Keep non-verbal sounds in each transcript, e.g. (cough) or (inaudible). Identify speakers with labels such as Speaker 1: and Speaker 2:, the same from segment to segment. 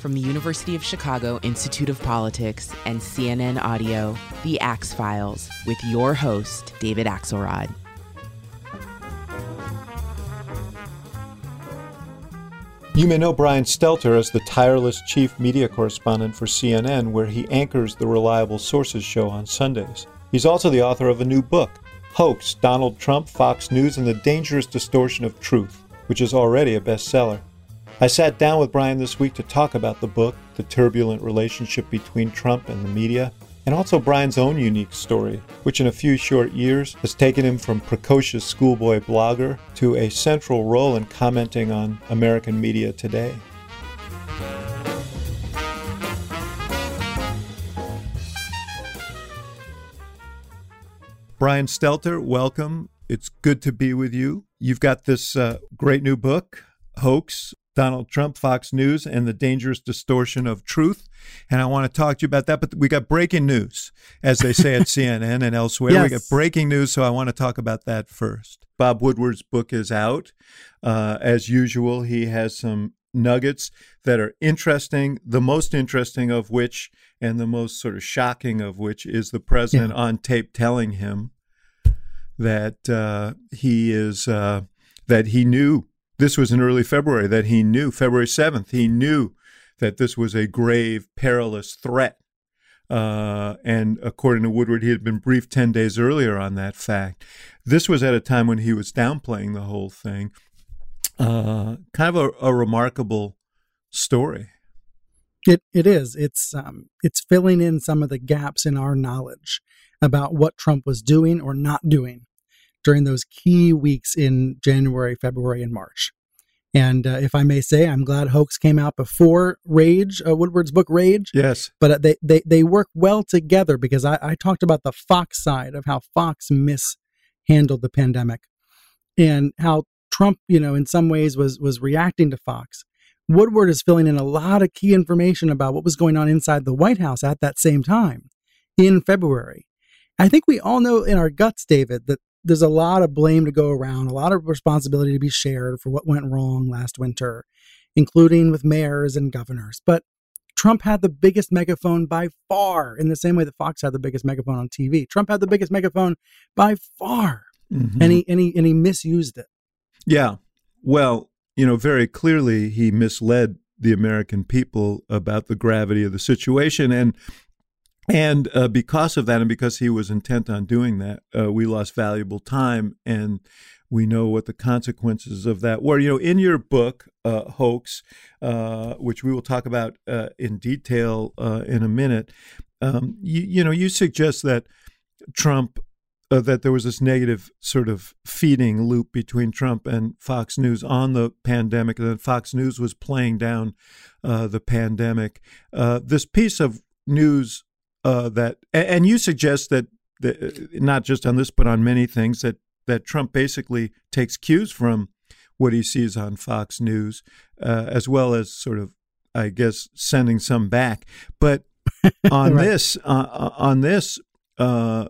Speaker 1: from the University of Chicago Institute of Politics and CNN Audio, The Axe Files, with your host, David Axelrod.
Speaker 2: You may know Brian Stelter as the tireless chief media correspondent for CNN, where he anchors the Reliable Sources show on Sundays. He's also the author of a new book, Hoax Donald Trump, Fox News, and the Dangerous Distortion of Truth, which is already a bestseller. I sat down with Brian this week to talk about the book, the turbulent relationship between Trump and the media, and also Brian's own unique story, which in a few short years has taken him from precocious schoolboy blogger to a central role in commenting on American media today. Brian Stelter, welcome. It's good to be with you. You've got this uh, great new book, Hoax Donald Trump, Fox News, and the dangerous distortion of truth. And I want to talk to you about that. But we got breaking news, as they say at (laughs) CNN and elsewhere.
Speaker 3: Yes.
Speaker 2: We got breaking news, so I want to talk about that first. Bob Woodward's book is out. Uh, as usual, he has some nuggets that are interesting, the most interesting of which, and the most sort of shocking of which, is the president on tape telling him that uh, he is uh, that he knew this was in early February that he knew February seventh he knew that this was a grave, perilous threat. Uh, and according to Woodward, he had been briefed 10 days earlier on that fact. This was at a time when he was downplaying the whole thing. Uh, kind of a, a remarkable story.
Speaker 3: It it is. It's um it's filling in some of the gaps in our knowledge about what Trump was doing or not doing during those key weeks in January, February, and March. And uh, if I may say, I'm glad Hoax came out before Rage, uh, Woodward's book Rage.
Speaker 2: Yes.
Speaker 3: But uh, they, they, they work well together because I, I talked about the Fox side of how Fox mishandled the pandemic and how Trump, you know, in some ways was was reacting to Fox. Woodward is filling in a lot of key information about what was going on inside the White House at that same time in February. I think we all know in our guts, David, that there's a lot of blame to go around, a lot of responsibility to be shared for what went wrong last winter, including with mayors and governors. But Trump had the biggest megaphone by far, in the same way that Fox had the biggest megaphone on TV. Trump had the biggest megaphone by far,
Speaker 2: Mhm.
Speaker 3: and he and he and he misused it.
Speaker 2: Yeah. Well, you know, very clearly he misled the American people about the gravity of the situation and and uh, because of that and because he was intent on doing that, uh, we lost valuable time and we know what the consequences of that were. You know, in your book, uh, Hoax, uh, which we will talk about uh, in detail uh, in a minute, um, you, you know, you suggest that Trump that there was this negative sort of feeding loop between Trump and Fox News on the pandemic, and that Fox News was playing down the pandemic. This piece of news uh, that, and you suggest that, that, not just on this, but on many things, that that Trump basically takes cues from what he sees on Fox News, uh, as well as sort of, I guess, sending some back. But (laughs) on
Speaker 3: Right.
Speaker 2: this, uh, on this. Uh,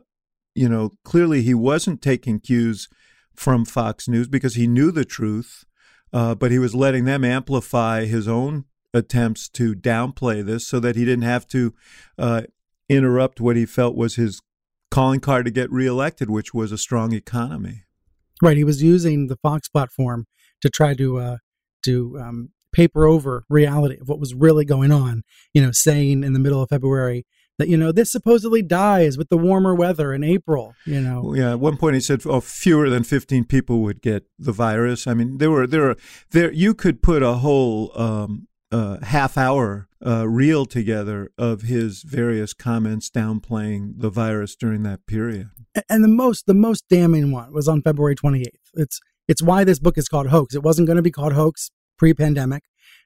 Speaker 2: you know, clearly he wasn't taking cues from Fox News because he knew the truth, uh, but he was letting them amplify his own attempts to downplay this so that he didn't have to uh, interrupt what he felt was his calling card to get reelected, which was a strong economy.
Speaker 3: Right. He was using the Fox platform to try to uh, to um, paper over reality of what was really going on. You know, saying in the middle of February that you know this supposedly dies with the warmer weather in April. You know,
Speaker 2: Yeah, at one point he said, "Oh, fewer than fifteen people would get the virus." I mean, there were there were there you could put a whole um, uh, half hour uh, reel together of his various comments downplaying the virus during that period.
Speaker 3: And the most the most damning one was on February 28th. It's it's why this book is called Hoax. It wasn't going to be called Hoax pre-pandemic,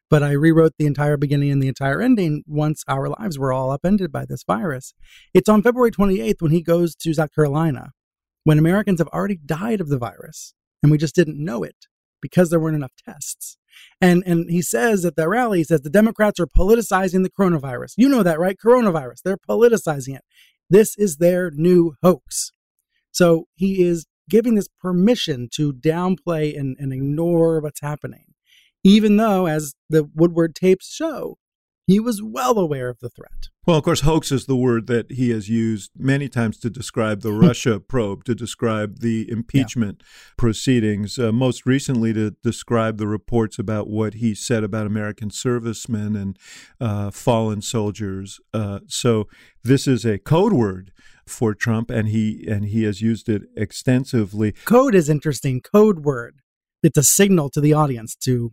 Speaker 3: but I rewrote the entire beginning and the entire ending once our lives were all upended by this virus. It's on February 28th when he goes to South Carolina, when Americans have already died of the virus and we just didn't know it because there weren't enough tests. And and he says at the rally, he says the Democrats are politicizing the coronavirus. You know that, right? Coronavirus. They're politicizing it. This is their new hoax. So he is giving this permission to downplay and, and ignore what's happening, even though, as the Woodward tapes show, he was well aware of the threat.
Speaker 2: Well, of course, hoax is the word that he has used many times to describe the (laughs) Russia probe, to describe the impeachment yeah. proceedings, uh, most recently to describe the reports about what he said about American servicemen and uh, fallen soldiers. Uh, so this is a code word for Trump, and he and he has used it extensively.
Speaker 3: Code is interesting. Code word. It's a signal to the audience to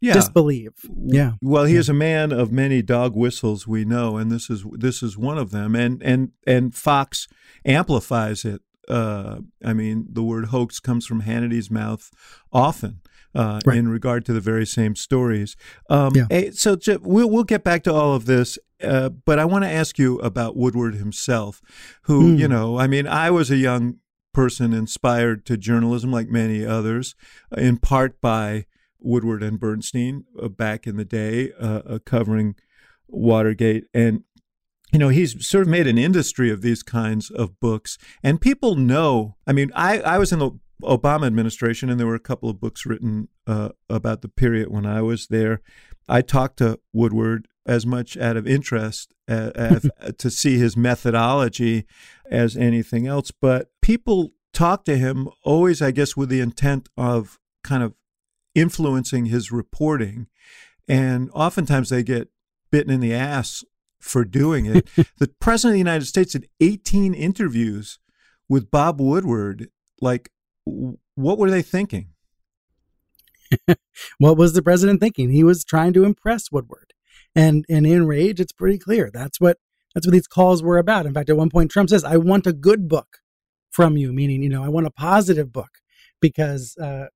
Speaker 3: yeah. disbelieve. Yeah.
Speaker 2: Well, he is a man of many dog whistles, we know, and this is this is one of them. And and and Fox amplifies it. Uh, I mean, the word hoax comes from Hannity's mouth often. Uh, right. In regard to the very same stories, um, yeah. Eh, so we'll we'll get back to all of this, uh, but I want to ask you about Woodward himself, who mm. you know, I mean, I was a young person inspired to journalism like many others, in part by Woodward and Bernstein uh, back in the day, uh, uh, covering Watergate. And, you know, he's sort of made an industry of these kinds of books. And people know, I mean, I, I was in the Obama administration, and there were a couple of books written uh, about the period when I was there. I talked to Woodward as much out of interest as, as, (laughs) to see his methodology as anything else. But people talk to him always, I guess, with the intent of kind of influencing his reporting. And oftentimes they get bitten in the ass for doing it. (laughs) the president of the United States had 18 interviews with Bob Woodward. Like, what were they thinking? (laughs)
Speaker 3: what was the president thinking? He was trying to impress Woodward. And and in Rage, it's pretty clear. That's what that's what these calls were about. In fact, at one point Trump says, I want a good book from you, meaning, you know, I want a positive book because uh,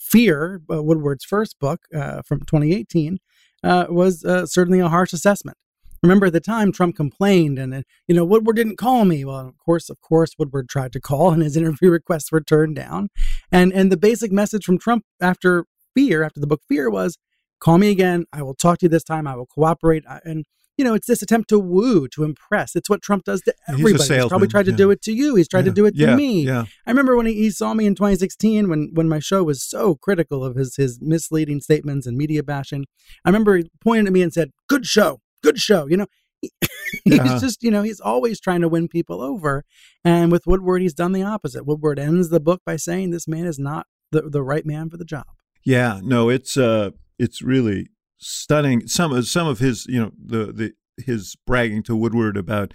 Speaker 3: Fear, uh, Woodward's first book uh, from 2018, uh, was uh, certainly a harsh assessment. Remember at the time, Trump complained, and you know Woodward didn't call me. Well, of course, of course, Woodward tried to call, and his (laughs) interview requests were turned down. And and the basic message from Trump after Fear, after the book Fear, was, "Call me again. I will talk to you this time. I will cooperate." And you know, it's this attempt to woo, to impress. It's what Trump does to everybody. He's, He's probably tried to yeah. do it to you. He's tried yeah. to do it to
Speaker 2: yeah.
Speaker 3: me.
Speaker 2: Yeah.
Speaker 3: I remember when he, he, saw me in 2016 when when my show was so critical of his his misleading statements and media bashing. I remember he pointed at me and said, "Good show, good show." You know, he's (laughs) uh-huh. just you know he's always trying to win people over. And with Woodward, he's done the opposite. Woodward ends the book by saying this man is not the the right man for the job.
Speaker 2: Yeah, no, it's uh, it's really stunning. Some of some of his, you know, the the his bragging to Woodward about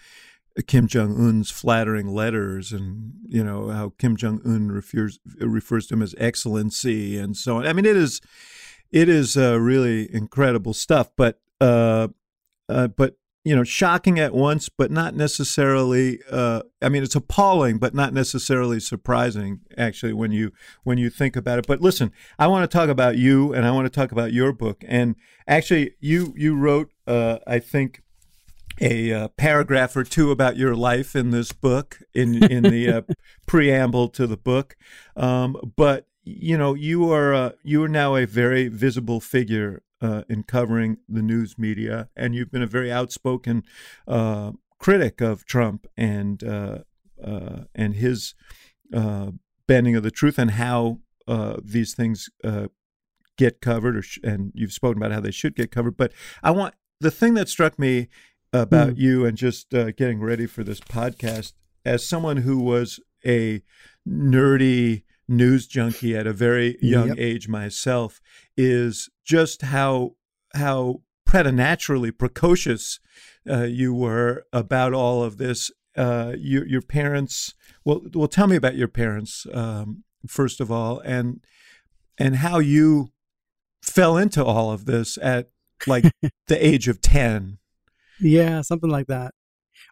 Speaker 2: Kim Jong Un's flattering letters, and you know how Kim Jong Un refers refers to him as Excellency, and so on. I mean, it is it is uh, really incredible stuff. But uh, uh, but you know, shocking at once, but not necessarily. Uh, I mean, it's appalling, but not necessarily surprising. Actually, when you when you think about it. But listen, I want to talk about you, and I want to talk about your book. And actually, you you wrote, uh, I think, a uh, paragraph or two about your life in this book, in in the uh, (laughs) preamble to the book. Um, but you know, you are uh, you are now a very visible figure uh, in covering the news media, and you've been a very outspoken uh, critic of Trump and uh, uh and his uh, bending of the truth and how uh, these things get covered, or sh- and you've spoken about how they should get covered. But I want the thing that struck me about mm. you and just getting ready for this podcast as someone who was a nerdy news junkie at a very young yep. age myself is just how how preternaturally precocious uh, you were about all of this. Uh, your, your parents, well, well, tell me about your parents um, first of all, and and how you fell into all of this at like (laughs) the age of 10.
Speaker 3: Yeah, something like that.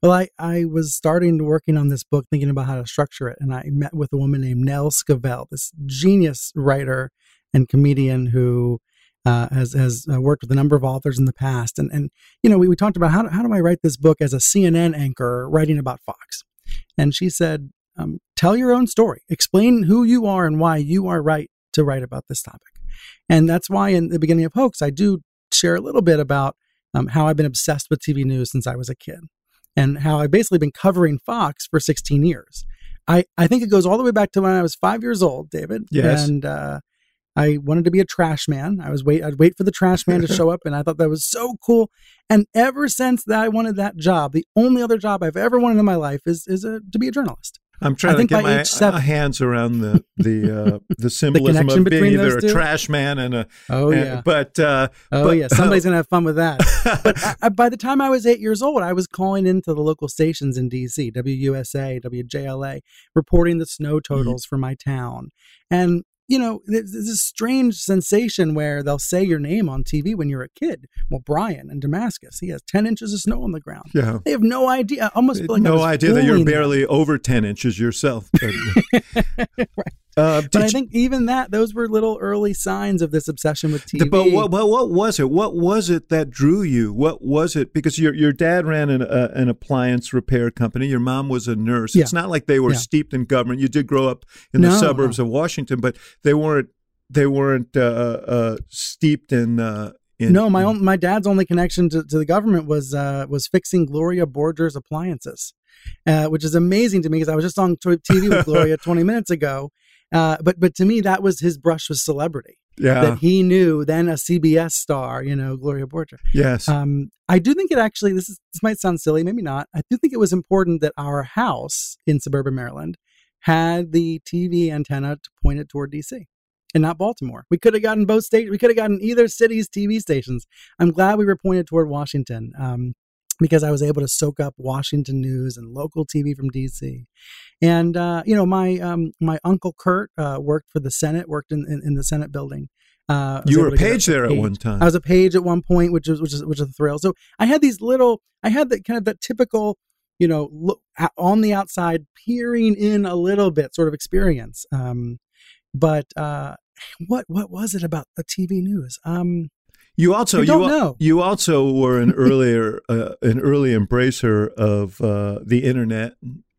Speaker 3: Well, I, I was starting to working on this book, thinking about how to structure it, and I met with a woman named Nell Scovell, this genius writer and comedian who uh, has has uh, worked with a number of authors in the past. And and you know, we, we talked about how do, how do I write this book as a CNN anchor writing about Fox, and she said, um, tell your own story, explain who you are and why you are right to write about this topic. And that's why in the beginning of Hoax, I do share a little bit about um, how I've been obsessed with TV news since I was a kid and how I've basically been covering Fox for 16 years. I, I think it goes all the way back to when I was five years old, David.
Speaker 2: Yes.
Speaker 3: And uh, I wanted to be a trash man. I was wait I'd wait for the trash man to (laughs) show up and I thought that was so cool. And ever since that I wanted that job, the only other job I've ever wanted in my life is is a, to be a journalist.
Speaker 2: I'm trying
Speaker 3: I
Speaker 2: to get my uh, hands around the the uh, (laughs) the symbolism
Speaker 3: connection
Speaker 2: of being either a trash man and a.
Speaker 3: Oh
Speaker 2: and-
Speaker 3: yeah.
Speaker 2: But uh,
Speaker 3: Oh
Speaker 2: but-
Speaker 3: yeah, somebody's (laughs) gonna have fun with that. But I, I- by the time I was eight years old, I was calling into the local stations in DC, WUSA, WJLA, reporting the snow totals for my town. And you know, there's this strange sensation where they'll say your name on TV when you're a kid. Well, Brian in Damascus, he has ten inches of snow on the ground.
Speaker 2: yeah.
Speaker 3: They have no idea. Almost like
Speaker 2: no idea that you're
Speaker 3: them.
Speaker 2: barely over 10 inches yourself. But, (laughs) (laughs) uh,
Speaker 3: But I think even that, those were little early signs of this obsession with TV.
Speaker 2: But what, what what was it? What was it that drew you? What was it? Because your your dad ran an uh, an appliance repair company. Your mom was a nurse.
Speaker 3: Yeah.
Speaker 2: It's not like they were
Speaker 3: Yeah.
Speaker 2: steeped in government. You did grow up in the
Speaker 3: No,
Speaker 2: suburbs of Washington, but they weren't they weren't uh, uh, steeped in. Uh, in
Speaker 3: no, my own my dad's only connection to, to the government was uh, was fixing Gloria Borger's appliances, uh, which is amazing to me because I was just on t- TV with (laughs) Gloria 20 minutes ago. Uh, but but to me that was his brush with celebrity
Speaker 2: Yeah.
Speaker 3: that he knew then a CBS star, you know, Gloria Borger.
Speaker 2: yes.
Speaker 3: Um, I do think it actually this is this might sound silly, maybe not. I do think it was important that our house in suburban Maryland had the TV antenna to point it toward DC and not Baltimore. We could have gotten both states. We could have gotten either city's TV stations. I'm glad we were pointed toward Washington um, because I was able to soak up Washington news and local TV from DC. And uh, you know, my um, my uncle Kurt uh, worked for the Senate, worked in, in, in the Senate building. Uh,
Speaker 2: you were a page there at one time.
Speaker 3: I was a page at one point, which is which is which is a thrill. So I had these little, I had that kind of that typical, you know, look on the outside, peering in a little bit, sort of experience. Um, but uh, what what was it about the TV news? Um,
Speaker 2: You also you, al-
Speaker 3: know.
Speaker 2: you also were an earlier (laughs) uh, an early embracer of uh, the internet,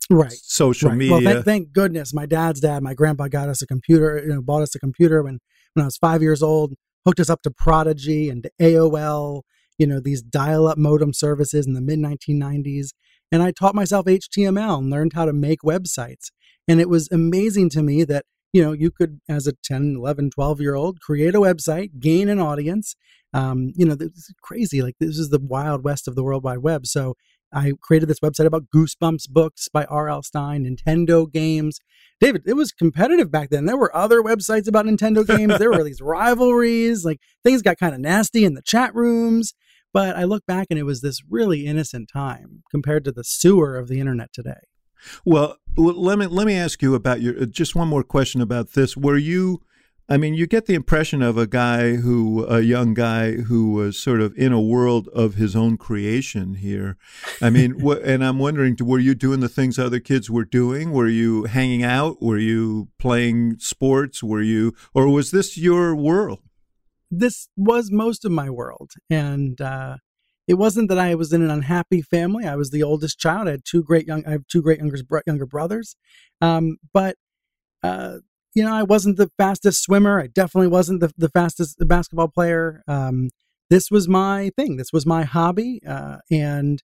Speaker 3: right.
Speaker 2: social
Speaker 3: right.
Speaker 2: media.
Speaker 3: Well, thank, thank goodness, my dad's dad, my grandpa got us a computer. You know, bought us a computer when when I was five years old. Hooked us up to Prodigy and to AOL. You know, these dial-up modem services in the mid 1990s. And I taught myself HTML and learned how to make websites. And it was amazing to me that you know you could as a 10 11 12 year old create a website gain an audience um, you know this is crazy like this is the wild west of the world wide web. So i created this website about goosebumps books by r.l Stine nintendo games. David it was competitive back then. There were other websites about nintendo games. There were these (laughs) rivalries like things got kind of nasty in the chat rooms. But i look back and it was this really innocent time compared to the sewer of the internet today
Speaker 2: Well, let me let me ask you about your uh, just one more question about this. Were you? I mean, you get the impression of a guy who, a young guy who was sort of in a world of his own creation here. I mean, (laughs) wh- and I'm wondering, were you doing the things other kids were doing? Were you hanging out? Were you playing sports? Were you, or was this your world?
Speaker 3: this was most of my world. And uh, it wasn't that I was in an unhappy family. I was the oldest child. I had two great young. I have two great younger younger brothers. Um, but uh, you know, I wasn't the fastest swimmer. I definitely wasn't the, the fastest basketball player. Um, this was my thing. This was my hobby, uh, and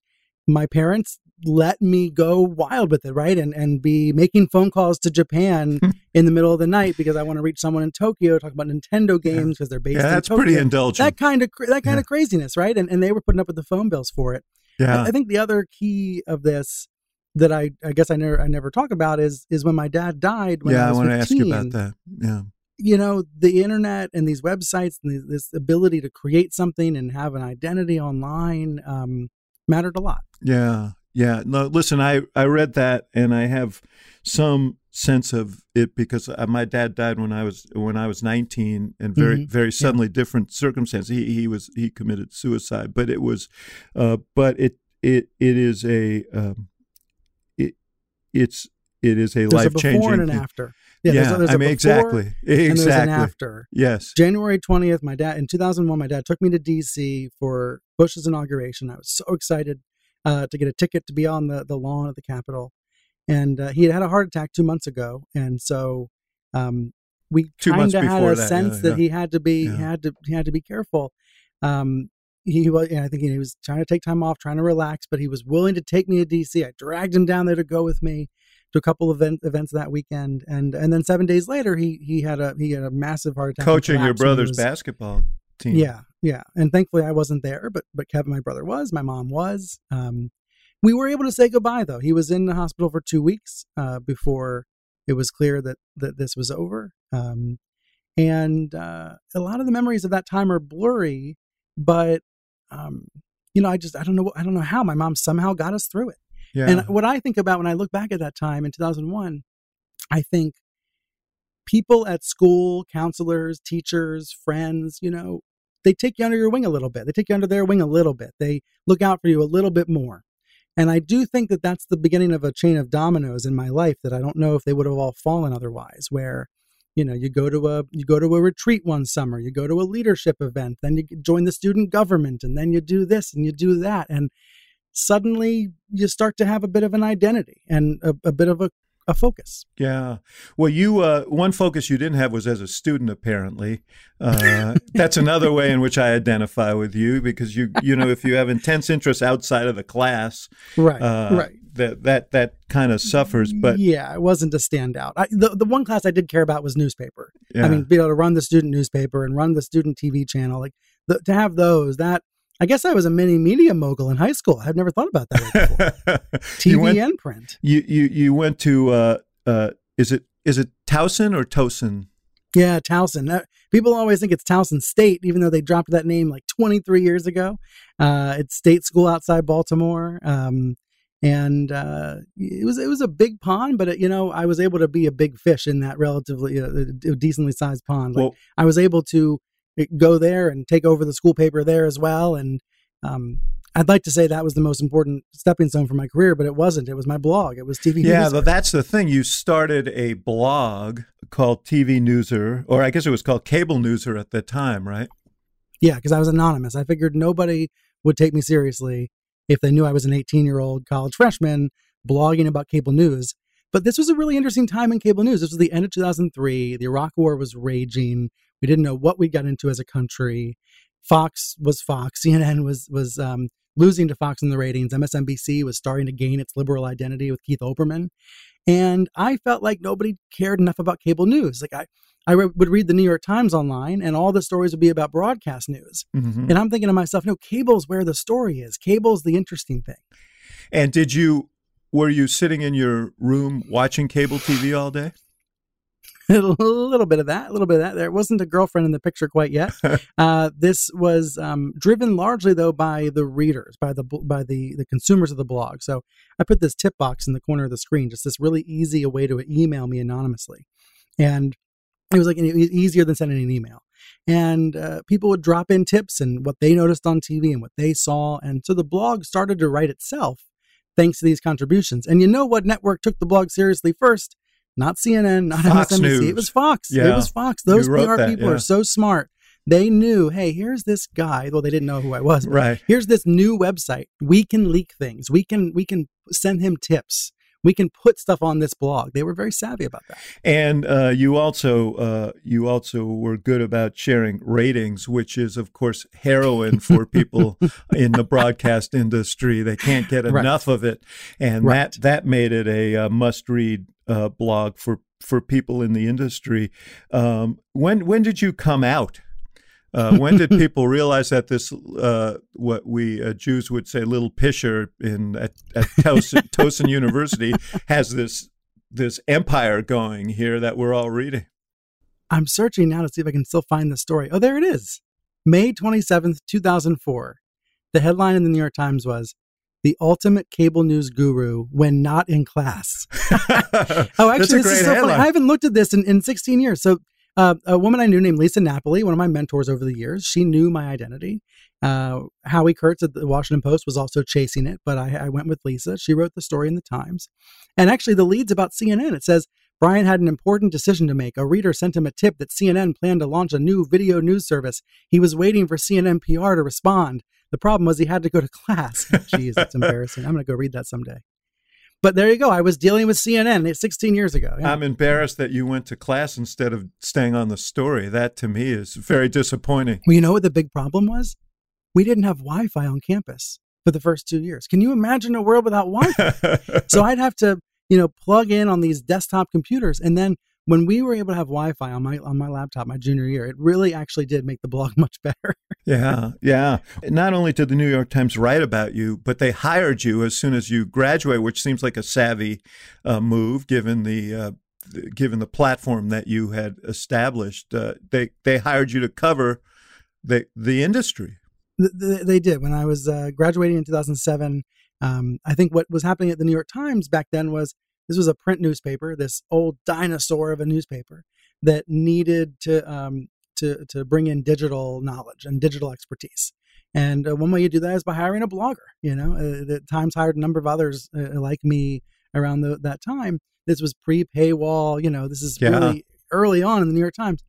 Speaker 3: my parents let me go wild with it, right? And and be making phone calls to Japan in the middle of the night because I want to reach someone in Tokyo, talk about Nintendo games because they're based
Speaker 2: Yeah,
Speaker 3: in
Speaker 2: that's
Speaker 3: Tokyo
Speaker 2: pretty indulgent.
Speaker 3: that kind of that kind
Speaker 2: Yeah.
Speaker 3: of craziness, right? And and they were putting up with the phone bills for it.
Speaker 2: Yeah,
Speaker 3: I, think the other key of this that I I guess I never I never talk about is is when my dad died. When
Speaker 2: yeah.
Speaker 3: I,
Speaker 2: I
Speaker 3: was
Speaker 2: want to ask you about that. Yeah.
Speaker 3: You know, the internet and these websites and this ability to create something and have an identity online um, mattered a lot.
Speaker 2: Yeah, yeah. No, listen, I I read that, and I have some sense of it because uh, my dad died when I was when I was 19 and very
Speaker 3: Mhm.
Speaker 2: very suddenly
Speaker 3: Yeah.
Speaker 2: different circumstances. He he was he committed suicide, but it was, uh, but it it it is a um, it it's it is a
Speaker 3: There's a before
Speaker 2: changing.
Speaker 3: and an after. Yeah, there's there's
Speaker 2: I
Speaker 3: a
Speaker 2: mean
Speaker 3: before
Speaker 2: exactly
Speaker 3: and there's an
Speaker 2: exactly
Speaker 3: after.
Speaker 2: yes
Speaker 3: January 20th, my dad in 2001, my dad took me to DC for Bush's inauguration. I was so excited uh, to get a ticket to be on the, the lawn at the Capitol. And uh, he had had a heart attack two months ago. And so um, we kind of had a
Speaker 2: that,
Speaker 3: sense
Speaker 2: yeah,
Speaker 3: that
Speaker 2: yeah.
Speaker 3: he had to be,
Speaker 2: Yeah.
Speaker 3: he had to, he had to be careful. Um, he was, yeah, I think he was trying to take time off, trying to relax, but he was willing to take me to DC. I dragged him down there to go with me to a couple of event, events that weekend, and and then seven days later, he he had a he had a massive heart attack.
Speaker 2: coaching your
Speaker 3: collapsed when he
Speaker 2: brother's
Speaker 3: was-
Speaker 2: basketball team.
Speaker 3: Yeah, yeah, and thankfully I wasn't there, but but Kevin, my brother, was. My mom was. Um, we were able to say goodbye though. He was in the hospital for two weeks uh, before it was clear that that this was over. Um, and uh, a lot of the memories of that time are blurry, but um, you know, I just I don't know I don't know how my mom somehow got us through it.
Speaker 2: Yeah.
Speaker 3: And what I think about when I look back at that time in 2001, I think people at school, counselors, teachers, friends, you know, they take you under your wing a little bit. They take you under their wing a little bit. They look out for you a little bit more. And I do think that that's the beginning of a chain of dominoes in my life that I don't know if they would have all fallen otherwise where you know you go to a you go to a retreat one summer you go to a leadership event then you join the student government and then you do this and you do that and suddenly you start to have a bit of an identity and a, a bit of a, a focus
Speaker 2: Yeah. Well, you uh, one focus you didn't have was as a student. Apparently, uh, (laughs) that's another way in which I identify with you because you you know if you have intense interests outside of the class,
Speaker 3: right
Speaker 2: uh,
Speaker 3: right
Speaker 2: that that that kind of suffers. But
Speaker 3: yeah it wasn't a standout I, the, the one class i did care about was newspaper
Speaker 2: yeah,
Speaker 3: i mean be able to run the student newspaper and run the student tv channel like the, to have those that i guess i was a mini media mogul in high school i've never thought about that before (laughs) tv
Speaker 2: went
Speaker 3: and print
Speaker 2: you you you went to uh, uh, is it is it Towson or Towson?
Speaker 3: Yeah, Towson. Uh, people always think it's Towson State, even though they dropped that name like 23 years ago. Uh, it's state school outside Baltimore, um, and uh, it was it was a big pond, but it, you know I was able to be a big fish in that relatively uh, decently sized pond. Like
Speaker 2: Well,
Speaker 3: I was able to uh, go there and take over the school paper there as well, and um, I'd like to say that was the most important stepping stone for my career, but it wasn't. It was my blog. It was TV.
Speaker 2: News Yeah,
Speaker 3: Newser.
Speaker 2: but that's the thing. You started a blog called TV Newser, or I guess it was called Cable Newser at the time, right?
Speaker 3: Yeah, because I was anonymous. I figured nobody would take me seriously if they knew I was an 18 year old college freshman blogging about cable news. But this was a really interesting time in cable news. This was the end of 2003. The Iraq War was raging. We didn't know what we got into as a country. Fox was Fox. (laughs) CNN was was um, losing to Fox in the ratings. MSNBC was starting to gain its liberal identity with Keith Olbermann, and I felt like nobody cared enough about cable news. Like I, I re- would read the New York Times online, and all the stories would be about broadcast news.
Speaker 2: Mhm.
Speaker 3: And I'm thinking to myself, no, cable's where the story is. Cable's the interesting thing.
Speaker 2: And did you were you sitting in your room watching cable TV all day? (laughs)
Speaker 3: a little bit of that, a little bit of that. There wasn't a girlfriend in the picture quite yet. (laughs) Uh, this was um, driven largely though by the readers, by the by the the consumers of the blog. So I put this tip box in the corner of the screen, just this really easy way to email me anonymously, and it was like easier than sending an email. And uh, people would drop in tips and what they noticed on TV and what they saw, and so the blog started to write itself thanks to these contributions. And you know what network took the blog seriously first? Not CNN, not
Speaker 2: Fox
Speaker 3: MSNBC.
Speaker 2: News.
Speaker 3: It was Fox.
Speaker 2: Yeah.
Speaker 3: It was Fox. Those PR
Speaker 2: that,
Speaker 3: people
Speaker 2: yeah.
Speaker 3: are so smart. They knew, hey, here's this guy. Well, they didn't know who I was.
Speaker 2: Right.
Speaker 3: Here's this new website. We can leak things. We can we can send him tips. We can put stuff on this blog. They were very savvy about that.
Speaker 2: And uh, you also uh, you also were good about sharing ratings, which is of course heroin (laughs) for people in the broadcast industry. They can't get
Speaker 3: Right.
Speaker 2: enough of it, and
Speaker 3: Right.
Speaker 2: that that made it a, uh must read uh, blog for for people in the industry. Um, when when did you come out? Uh, when did (laughs) people realize that this, uh, what we uh, Jews would say, little pisher in at, at Towson, (laughs) Towson University, has this this empire going here that we're all reading?
Speaker 3: I'm searching now to see if I can still find the story. Oh, there it is. May 27th, 2004. The headline in the New York Times was the ultimate cable news guru when not in class. (laughs) oh, actually, this is so funny. I haven't looked at this in, in 16 years. So, uh, a woman I knew named Lisa Napoli, one of my mentors over the years, she knew my identity. Uh, Howie Kurtz at the Washington Post was also chasing it, but I, I went with Lisa. She wrote the story in the Times. And actually, the lead's about CNN. It says, Brian had an important decision to make. A reader sent him a tip that CNN planned to launch a new video news service. He was waiting for CNN PR to respond. The problem was he had to go to (laughs) class. Jeez, that's embarrassing. I'm going to go read that someday. But there you go. I was dealing with CNN 16 years ago.
Speaker 2: Yeah. I'm embarrassed that you went to class instead of staying on the story. That to me is very disappointing.
Speaker 3: Well, you know what the big problem was? We didn't have Wi Fi on campus for the first two years. Can you imagine a world without Wi Fi? (laughs) so I'd have to, you know, plug in on these desktop computers and then when we were able to have Wi-Fi on my on my laptop my junior year, it really actually did make the blog (laughs) much better.
Speaker 2: yeah, yeah. Not only did the New York Times write about you, but they hired you as soon as you graduate, which seems like a savvy uh, move given the. Uh, given the platform that you had established, uh, they they hired you to cover the the industry.
Speaker 3: They, they did. When I was uh, graduating in 2007, um, I think what was happening at the New York Times back then was this was a print newspaper, this old dinosaur of a newspaper that needed to um, to to bring in digital knowledge and digital expertise. And uh, one way you do that is by hiring a blogger. You know, uh, the Times hired a number of others uh, like me around the, that time. This was pre paywall. You know, this is yeah. really early on in the New York Times.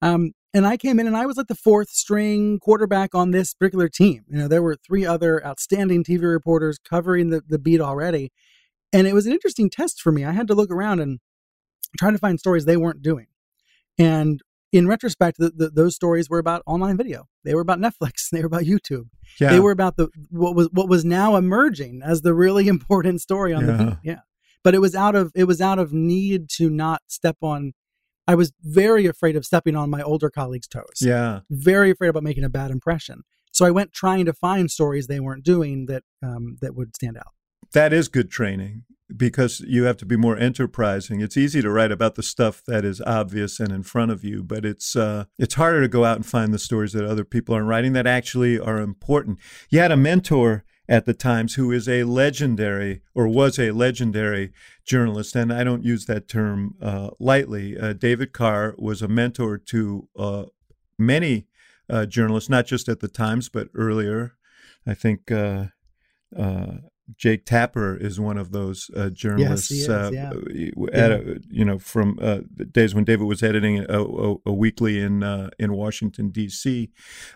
Speaker 3: Um, and I came in and I was like the fourth string quarterback on this particular team. You know, there were three other outstanding TV reporters covering the, the beat already. And it was an interesting test for me. I had to look around and try to find stories they weren't doing. And in retrospect, the, the, those stories were about online video. They were about (laughs) Netflix. They were about YouTube. Yeah. They were about the what was what was now emerging as the really (laughs) important story on yeah. the beat. Yeah, but it was out of it was out of need to not step on. I was very afraid of stepping on my older colleagues' toes.
Speaker 2: Yeah,
Speaker 3: very afraid about making a bad impression. So I went trying to find stories they weren't doing that um, that would stand out
Speaker 2: that is good training because you have to be more enterprising. It's easy to write about the stuff that is obvious and in front of you, but it's uh, it's harder to go out and find the stories that other people aren't writing that actually are important. You had a mentor at the Times who is a legendary or was a legendary journalist, and I don't use that term uh, lightly. Uh, David Carr was a mentor to uh, many uh, journalists, not just at the Times but earlier. I think. Uh, uh, Jake Tapper is one of those uh, journalists.
Speaker 3: Yes, uh, yeah.
Speaker 2: At a, you know, from uh, the days when David was editing a, a, a weekly in uh, in Washington D.C.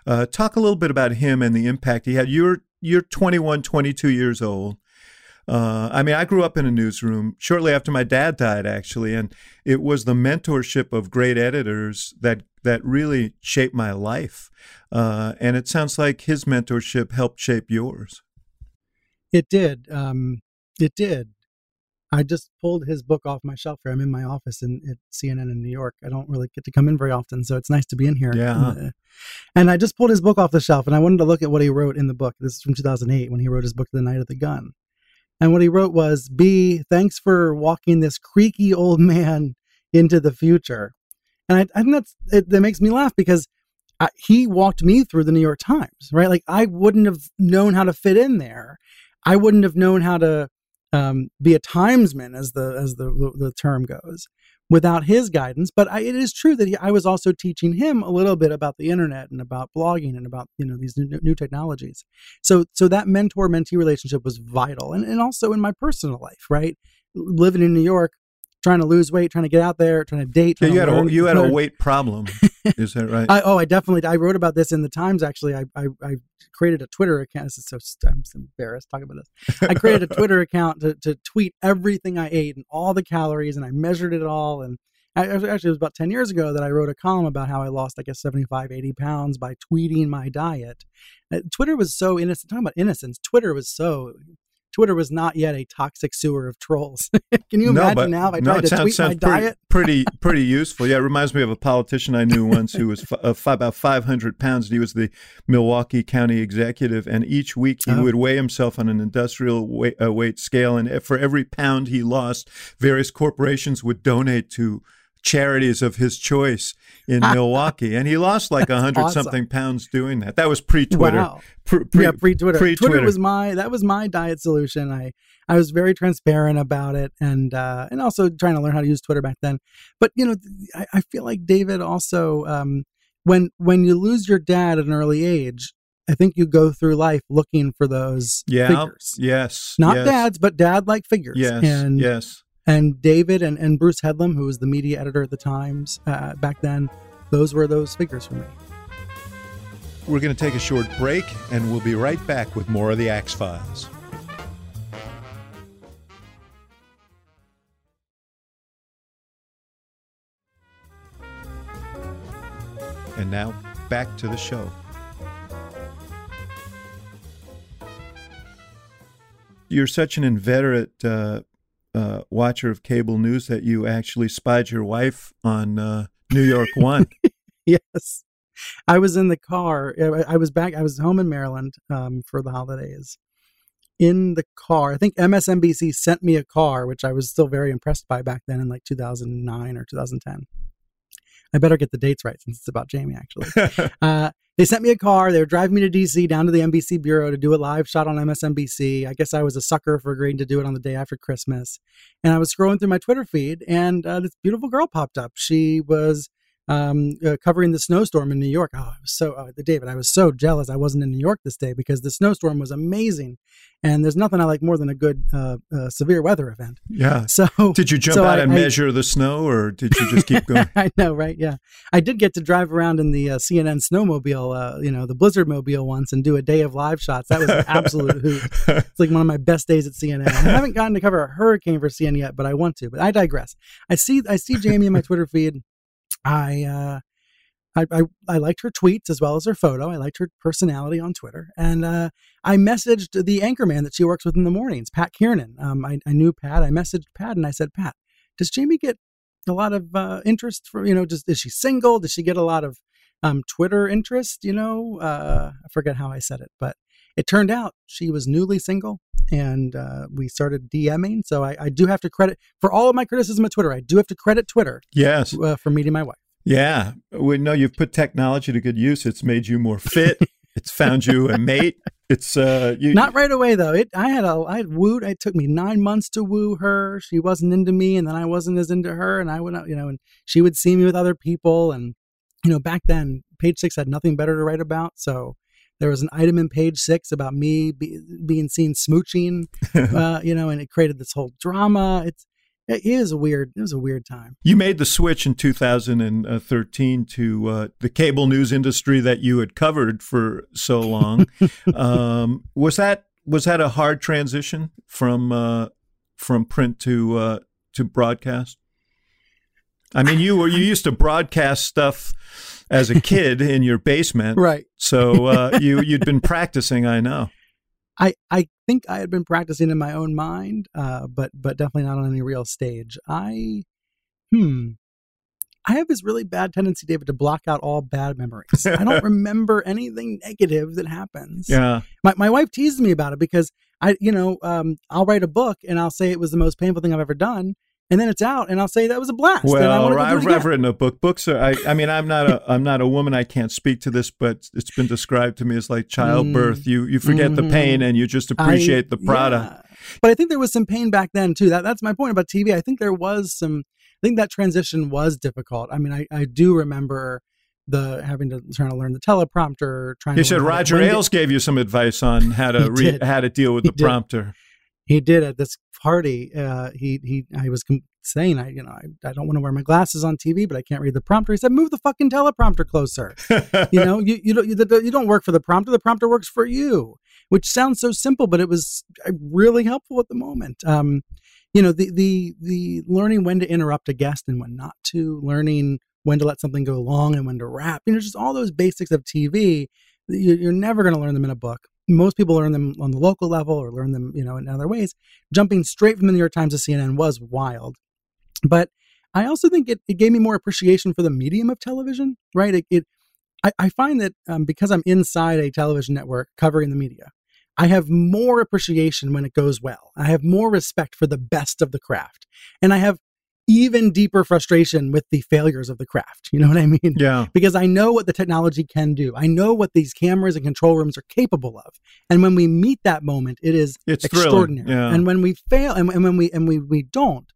Speaker 2: Uh, talk a little bit about him and the impact he had. You're you're 21, 22 years old. Uh, I mean, I grew up in a newsroom shortly after my dad died, actually, and it was the mentorship of great editors that that really shaped my life. and it sounds like his mentorship helped shape yours.
Speaker 3: It did. Um, it did. I just pulled his book off my shelf here. I'm in my office in at CNN in New York. I don't really get to come in very often, so it's nice to be in here.
Speaker 2: Yeah.
Speaker 3: And, uh, I just pulled his book off the shelf, and I wanted to look at what he wrote in the book. This is from 2008 when he wrote his book, The Night of the Gun. And what he wrote was, "B, thanks for walking this creaky old man into the future." And I, I think that's it, that makes me laugh because I, he walked me through the New York Times, right? Like I wouldn't have known how to fit in there I wouldn't have known how to um, be a timesman, as the as the, the term goes, without his guidance. But I, it is true that he, I was also teaching him a little bit about the internet and about blogging and about you know these new, new technologies. So so that mentor mentee relationship was vital, and and also in my personal life, right? Living in New York, trying to lose weight, trying to get out there, trying to date.
Speaker 2: Yeah, you
Speaker 3: had
Speaker 2: a you had a weight problem. (laughs) Is that right?
Speaker 3: I, oh, I definitely. I wrote about this in the Times. Actually, I, I, I created a Twitter account. This is so I'm so embarrassed talking about this. I created a (laughs) Twitter account to to tweet everything I ate and all the calories, and I measured it all. And I, actually, it was about ten years ago that I wrote a column about how I lost, I guess, 75, 80 pounds by tweeting my diet. Uh, Twitter was so innocent. Talking about innocence, Twitter was so Twitter was not yet a toxic sewer of trolls. (laughs) Can you imagine no, now if I no, tried to sounds, tweet sounds
Speaker 2: my pretty,
Speaker 3: diet?
Speaker 2: pretty, (laughs) pretty useful. Yeah, it reminds me of a politician I knew once who was f- uh, f- about 500 pounds. And he was the Milwaukee County executive, and each week he oh. would weigh himself on an industrial weight, uh, weight scale, and for every pound he lost, various corporations would donate to charities of his choice in Milwaukee, and he lost like a hundred (laughs)
Speaker 3: awesome.
Speaker 2: something pounds doing that. That was pre-Twitter.
Speaker 3: Wow.
Speaker 2: Pre-
Speaker 3: yeah, pre Twitter. Twitter was my that was my diet solution. I I was very transparent about it, and uh, and also trying to learn how to use Twitter back then. But you know, I, I feel like David also um, when when you lose your dad at an early age, I think you go through life looking for those
Speaker 2: yeah.
Speaker 3: figures.
Speaker 2: Yes.
Speaker 3: Not
Speaker 2: yes,
Speaker 3: dads, but dad like figures.
Speaker 2: Yes.
Speaker 3: And
Speaker 2: yes.
Speaker 3: And David and, and Bruce Headlam, who was the media editor at the Times uh, back then, those were those figures for me.
Speaker 2: We're going to take a short break, and we'll be right back with more of the Axe Files. And now back to the show. You're such an inveterate uh, uh, watcher of cable news that you actually spied your wife on uh, New York One. (laughs)
Speaker 3: yes. I was in the car. I was back. I was home in Maryland um, for the holidays. In the car, I think MSNBC sent me a car, which I was still very impressed by back then in like 2009 or 2010. I better get the dates right since it's about Jamie, actually. (laughs) uh, they sent me a car. They were driving me to DC down to the NBC bureau to do a live shot on MSNBC. I guess I was a sucker for agreeing to do it on the day after Christmas. And I was scrolling through my Twitter feed, and uh, this beautiful girl popped up. She was um, uh, covering the snowstorm in New York. Oh, I was so, uh, David, I was so jealous I wasn't in New York this day because the snowstorm was amazing. And there's nothing I like more than a good uh, uh, severe weather event.
Speaker 2: yeah. (laughs)
Speaker 3: So
Speaker 2: Did you jump
Speaker 3: so
Speaker 2: out
Speaker 3: I-
Speaker 2: and
Speaker 3: I-
Speaker 2: measure the snow, or did you just keep going? (laughs)
Speaker 3: I know, right? Yeah, I did get to drive around in the uh, CNN snowmobile, uh, you know, the Blizzard mobile once, and do a day of live shots. That was an absolute hoot. (laughs) It's like one of my best days at CNN. I haven't gotten to cover a hurricane for CNN yet, but I want to. But I digress. I see, I see Jamie in my Twitter feed. I, uh, I, I, I liked her tweets as well as her photo. I liked her personality on Twitter, and uh, I messaged the anchorman that she works with in the mornings, Pat Kiernan. Um, I, I knew Pat. I messaged Pat, and I said, Pat, does Jamie get a lot of uh, interest for you know? Just is she single? Does she get a lot of um, Twitter interest? You know, uh, I forget how I said it, but it turned out she was newly single, and uh, we started DMing. So I, I do have to credit for all of my criticism of Twitter. I do have to credit Twitter
Speaker 2: yes.
Speaker 3: uh, for meeting my wife.
Speaker 2: Yeah. We know you've put technology to good use. It's made you more fit. (laughs) it's found you a mate. It's uh you
Speaker 3: Not right away though. It I had a I had wooed. It took me nine months to woo her. She wasn't into me, and then I wasn't as into her. And I would, you know, and she would see me with other people. And you know, back then, Page Six had nothing better to write about. So there was an item in Page Six about me be, being seen smooching. (laughs) uh, you know, and it created this whole drama. It's it is a weird. It was a weird time.
Speaker 2: You made the switch in 2013 to uh, the cable news industry that you had covered for so long. (laughs) um, was that was that a hard transition from uh, from print to uh, to broadcast? I mean, you were you used to broadcast stuff as a kid (laughs) in your basement,
Speaker 3: Right.
Speaker 2: so uh, you you'd been practicing. I know.
Speaker 3: I, I think I had been practicing in my own mind, uh, but but definitely not on any real stage. I hmm. I have this really bad tendency, David, to block out all bad memories. I don't (laughs) remember anything negative that happens.
Speaker 2: Yeah.
Speaker 3: My my wife teases me about it because I, you know, um, I'll write a book and I'll say it was the most painful thing I've ever done, and then it's out and I'll say that was a blast. and I
Speaker 2: Well,
Speaker 3: wanna go do it
Speaker 2: I've,
Speaker 3: again.
Speaker 2: Written a book. Books are. I, I mean, I'm not a. I'm not a woman. I can't speak to this, but it's been described to me as like childbirth. You you forget the pain
Speaker 3: Mhm.
Speaker 2: and you just
Speaker 3: I-
Speaker 2: appreciate the product.
Speaker 3: yeah. But I think there was some pain back then too. That that's my point about TV. I think there was some. I think that transition was difficult. I mean, I, I do remember the having to trying to learn the teleprompter. Trying.
Speaker 2: You
Speaker 3: to
Speaker 2: said
Speaker 3: learn how to-
Speaker 2: Roger Ailes gave you some advice on how (laughs) to re, how to deal with
Speaker 3: He
Speaker 2: the
Speaker 3: did.
Speaker 2: prompter.
Speaker 3: he did at this party. Uh, he he I was saying I you know I, I don't want to wear my glasses on TV, but I can't read the prompter. He said, "Move the fucking teleprompter closer." you know, you you don't you, the- you don't work for the prompter. The prompter works for you, which sounds so simple, but it was uh, really helpful at the moment. Um, you know, the the the learning when to interrupt a guest and when not to, learning when to let something go long and when to wrap. You know, just all those basics of TV. You're never going to learn them in a book. Most people learn them on the local level or learn them, you know, in other ways. Jumping straight from the New York Times to CNN was wild. But I also think it, it gave me more appreciation for the medium of television, right? It, it I, I find that um, because I'm inside a television network covering the media, I have more appreciation when it goes well. I have more respect for the best of the craft. And I have even deeper frustration with the failures of the craft. You know what I mean?
Speaker 2: Yeah.
Speaker 3: Because I know what the technology can do. I know what these cameras and control rooms are capable of. And when we meet that moment, it is
Speaker 2: It's
Speaker 3: extraordinary.
Speaker 2: yeah.
Speaker 3: And when we fail and, and when we and we, we don't,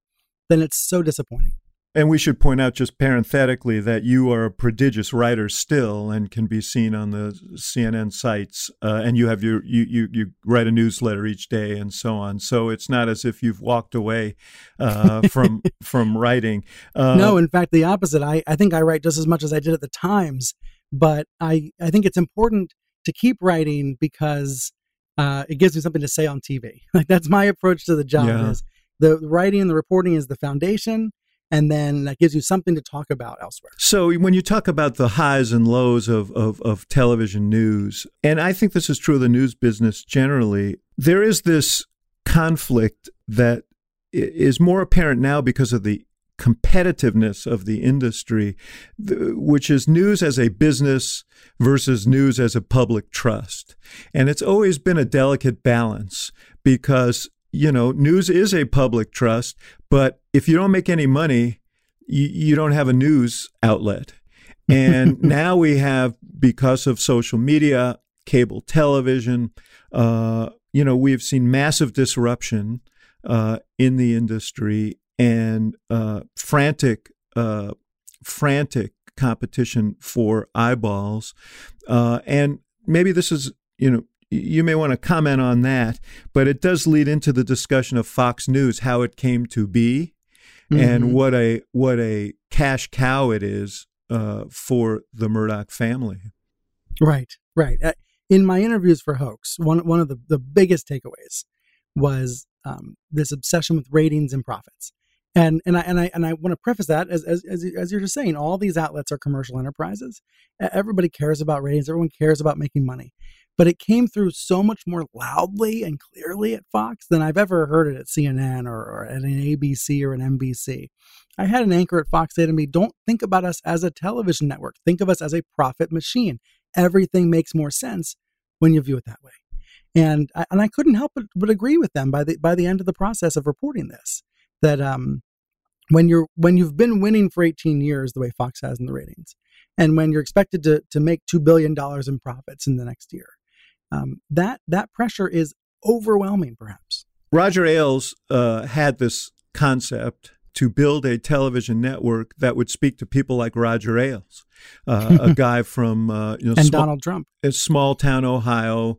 Speaker 3: then it's so disappointing.
Speaker 2: And we should point out just parenthetically that you are a prodigious writer still and can be seen on the CNN sites. Uh, and you have your you, you you write a newsletter each day and so on. So it's not as if you've walked away uh, (laughs) from from writing. Uh,
Speaker 3: no, in fact, the opposite. I, I think I write just as much as I did at the Times, but I, I think it's important to keep writing because uh, it gives me something to say on TV. (laughs) Like that's my approach to the job.
Speaker 2: Yeah.
Speaker 3: Is the writing and the reporting is the foundation, and then that gives you something to talk about elsewhere.
Speaker 2: So when you talk about the highs and lows of, of, of television news, and I think this is true of the news business generally, there is this conflict that is more apparent now because of the competitiveness of the industry, which is news as a business versus news as a public trust. And it's always been a delicate balance because, you know, news is a public trust, but if you don't make any money, you, you don't have a news outlet. And (laughs) now we have, because of social media, cable television, uh, you know, we've seen massive disruption uh, in the industry and uh, frantic, uh, frantic competition for eyeballs. Uh, and maybe this is, you know, you may want to comment on that, but it does lead into the discussion of Fox News, how it came to be, and
Speaker 3: Mhm.
Speaker 2: what a what a cash cow it is uh, for the Murdoch family.
Speaker 3: Right, right. Uh, in my interviews for Hoax, one one of the, the biggest takeaways was um, this obsession with ratings and profits. And and I and I and I want to preface that as as as, you- as you're just saying, all these outlets are commercial enterprises. Everybody cares about ratings. Everyone cares about making money. But it came through so much more loudly and clearly at Fox than I've ever heard it at CNN or, or at an ABC or an NBC. I had an anchor at Fox say to me, "Don't think about us as a television network. Think of us as a profit machine. Everything makes more sense when you view it that way." And I, and I couldn't help but, but agree with them by the by the end of the process of reporting this that um when you're when you've been winning for 18 years the way Fox has in the ratings, and when you're expected to to make two billion dollars in profits in the next year, um, that that pressure is overwhelming, perhaps.
Speaker 2: Roger Ailes uh, had this concept to build a television network that would speak to people like Roger Ailes, uh, a (laughs) guy from uh, you know
Speaker 3: And
Speaker 2: small,
Speaker 3: Donald Trump.
Speaker 2: a small town Ohio,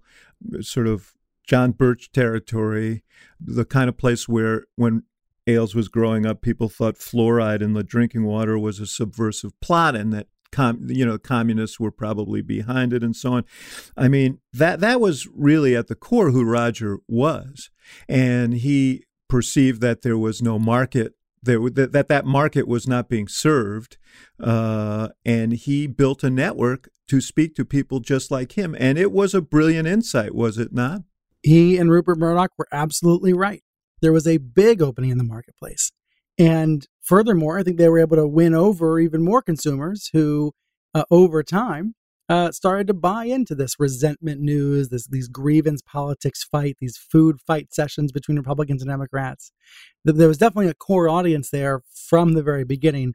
Speaker 2: sort of John Birch territory, the kind of place where when Ailes was growing up, people thought fluoride in the drinking water was a subversive plot, and that com- you know communists were probably behind it, and so on. I mean that that was really at the core who Roger was, and he perceived that there was no market. There, that, that market was not being served, uh, and he built a network to speak to people just like him. And it was a brilliant insight, was it not?
Speaker 3: he and Rupert Murdoch were absolutely right. There was a big opening in the marketplace. And furthermore, I think they were able to win over even more consumers who, uh, over time, uh, started to buy into this resentment news, this these grievance politics fight, these food fight sessions between Republicans and Democrats. There was definitely a core audience there from the very beginning.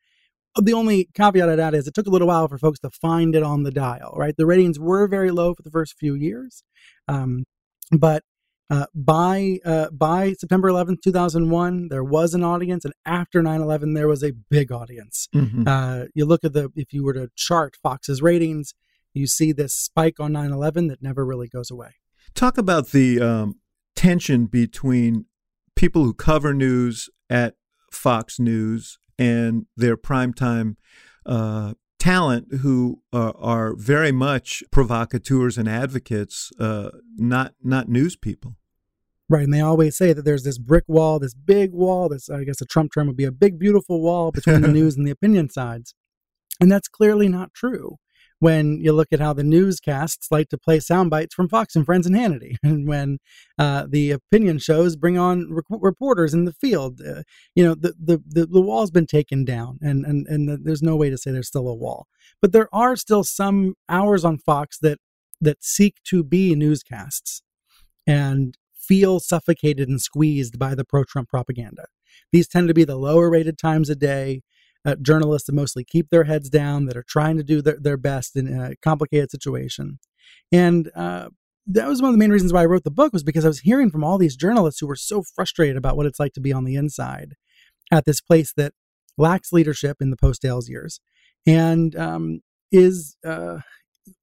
Speaker 3: The only caveat I'd add is it took a little while for folks to find it on the dial, right? The ratings were very low for the first few years. Um, but uh, by uh, by September 11th, 2001, there was an audience, and after 9/11, there was a big audience.
Speaker 2: Mm-hmm.
Speaker 3: Uh, you look at the if you were to chart Fox's ratings, you see this spike on 9/11 that never really goes away.
Speaker 2: Talk about the um, tension between people who cover news at Fox News and their primetime uh, talent who are, are very much provocateurs and advocates, uh, not not news people.
Speaker 3: Right, and they always say that there's this brick wall, this big wall. This, I guess, a Trump term would be a big, beautiful wall (laughs) between the news and the opinion sides, and that's clearly not true. When you look at how the newscasts like to play sound bites from Fox and Friends and Hannity, (laughs) and when uh, the opinion shows bring on rec- reporters in the field, uh, you know the, the the the wall's been taken down, and and and the, there's no way to say there's still a wall. But there are still some hours on Fox that that seek to be newscasts, and feel suffocated and squeezed by the pro Trump propaganda. these tend to be the lower rated times a day. Uh, journalists that mostly keep their heads down, that are trying to do their, their best in a complicated situation. And uh, that was one of the main reasons why I wrote the book was because I was hearing from all these journalists who were so frustrated about what it's like to be on the inside at this place that lacks leadership in the post Ailes years and um, is uh,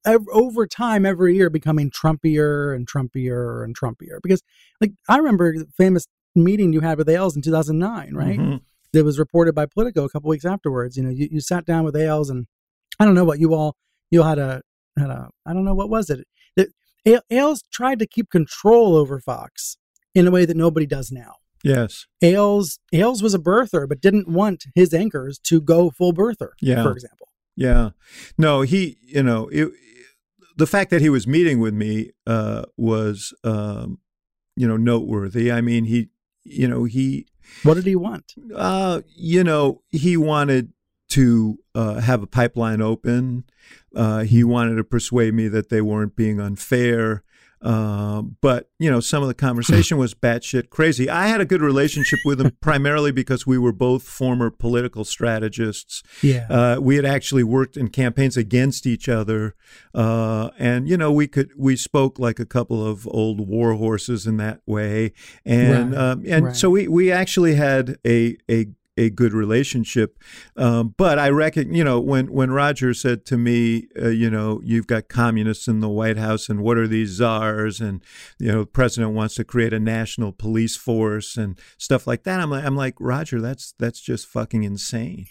Speaker 3: over time every year becoming Trumpier and Trumpier and Trumpier. Because, like, I remember the famous meeting you had with Ailes in 2009, right? Mm-hmm. That was reported by Politico a couple weeks afterwards. You know, you, you sat down with Ailes and I don't know what you all you all had a had a I don't know what was it. That Ailes tried to keep control over Fox in a way that nobody does now.
Speaker 2: Yes.
Speaker 3: Ailes Ailes was a birther, but didn't want his anchors to go full birther. Yeah. For example.
Speaker 2: Yeah. No, he. You know, it, the fact that he was meeting with me uh, was, um, you know, noteworthy. I mean, he. You know, he.
Speaker 3: What did he want?
Speaker 2: Uh, you know, he wanted to uh, have a pipeline open. Uh, he wanted to persuade me that they weren't being unfair. Uh, but you know, some of the conversation (laughs) was batshit crazy. I had a good relationship with him primarily because we were both former political strategists.
Speaker 3: Yeah,
Speaker 2: uh, we had actually worked in campaigns against each other, uh, and you know, we could we spoke like a couple of old war horses in that way, and right. um, and right. so we we actually had a a a good relationship. Um, but I reckon, you know, when when Roger said to me, uh, you know, you've got communists in the White House, and what are these czars? And you know, the president wants to create a national police force and stuff like that. I'm like, I'm like, Roger, that's that's just fucking insane.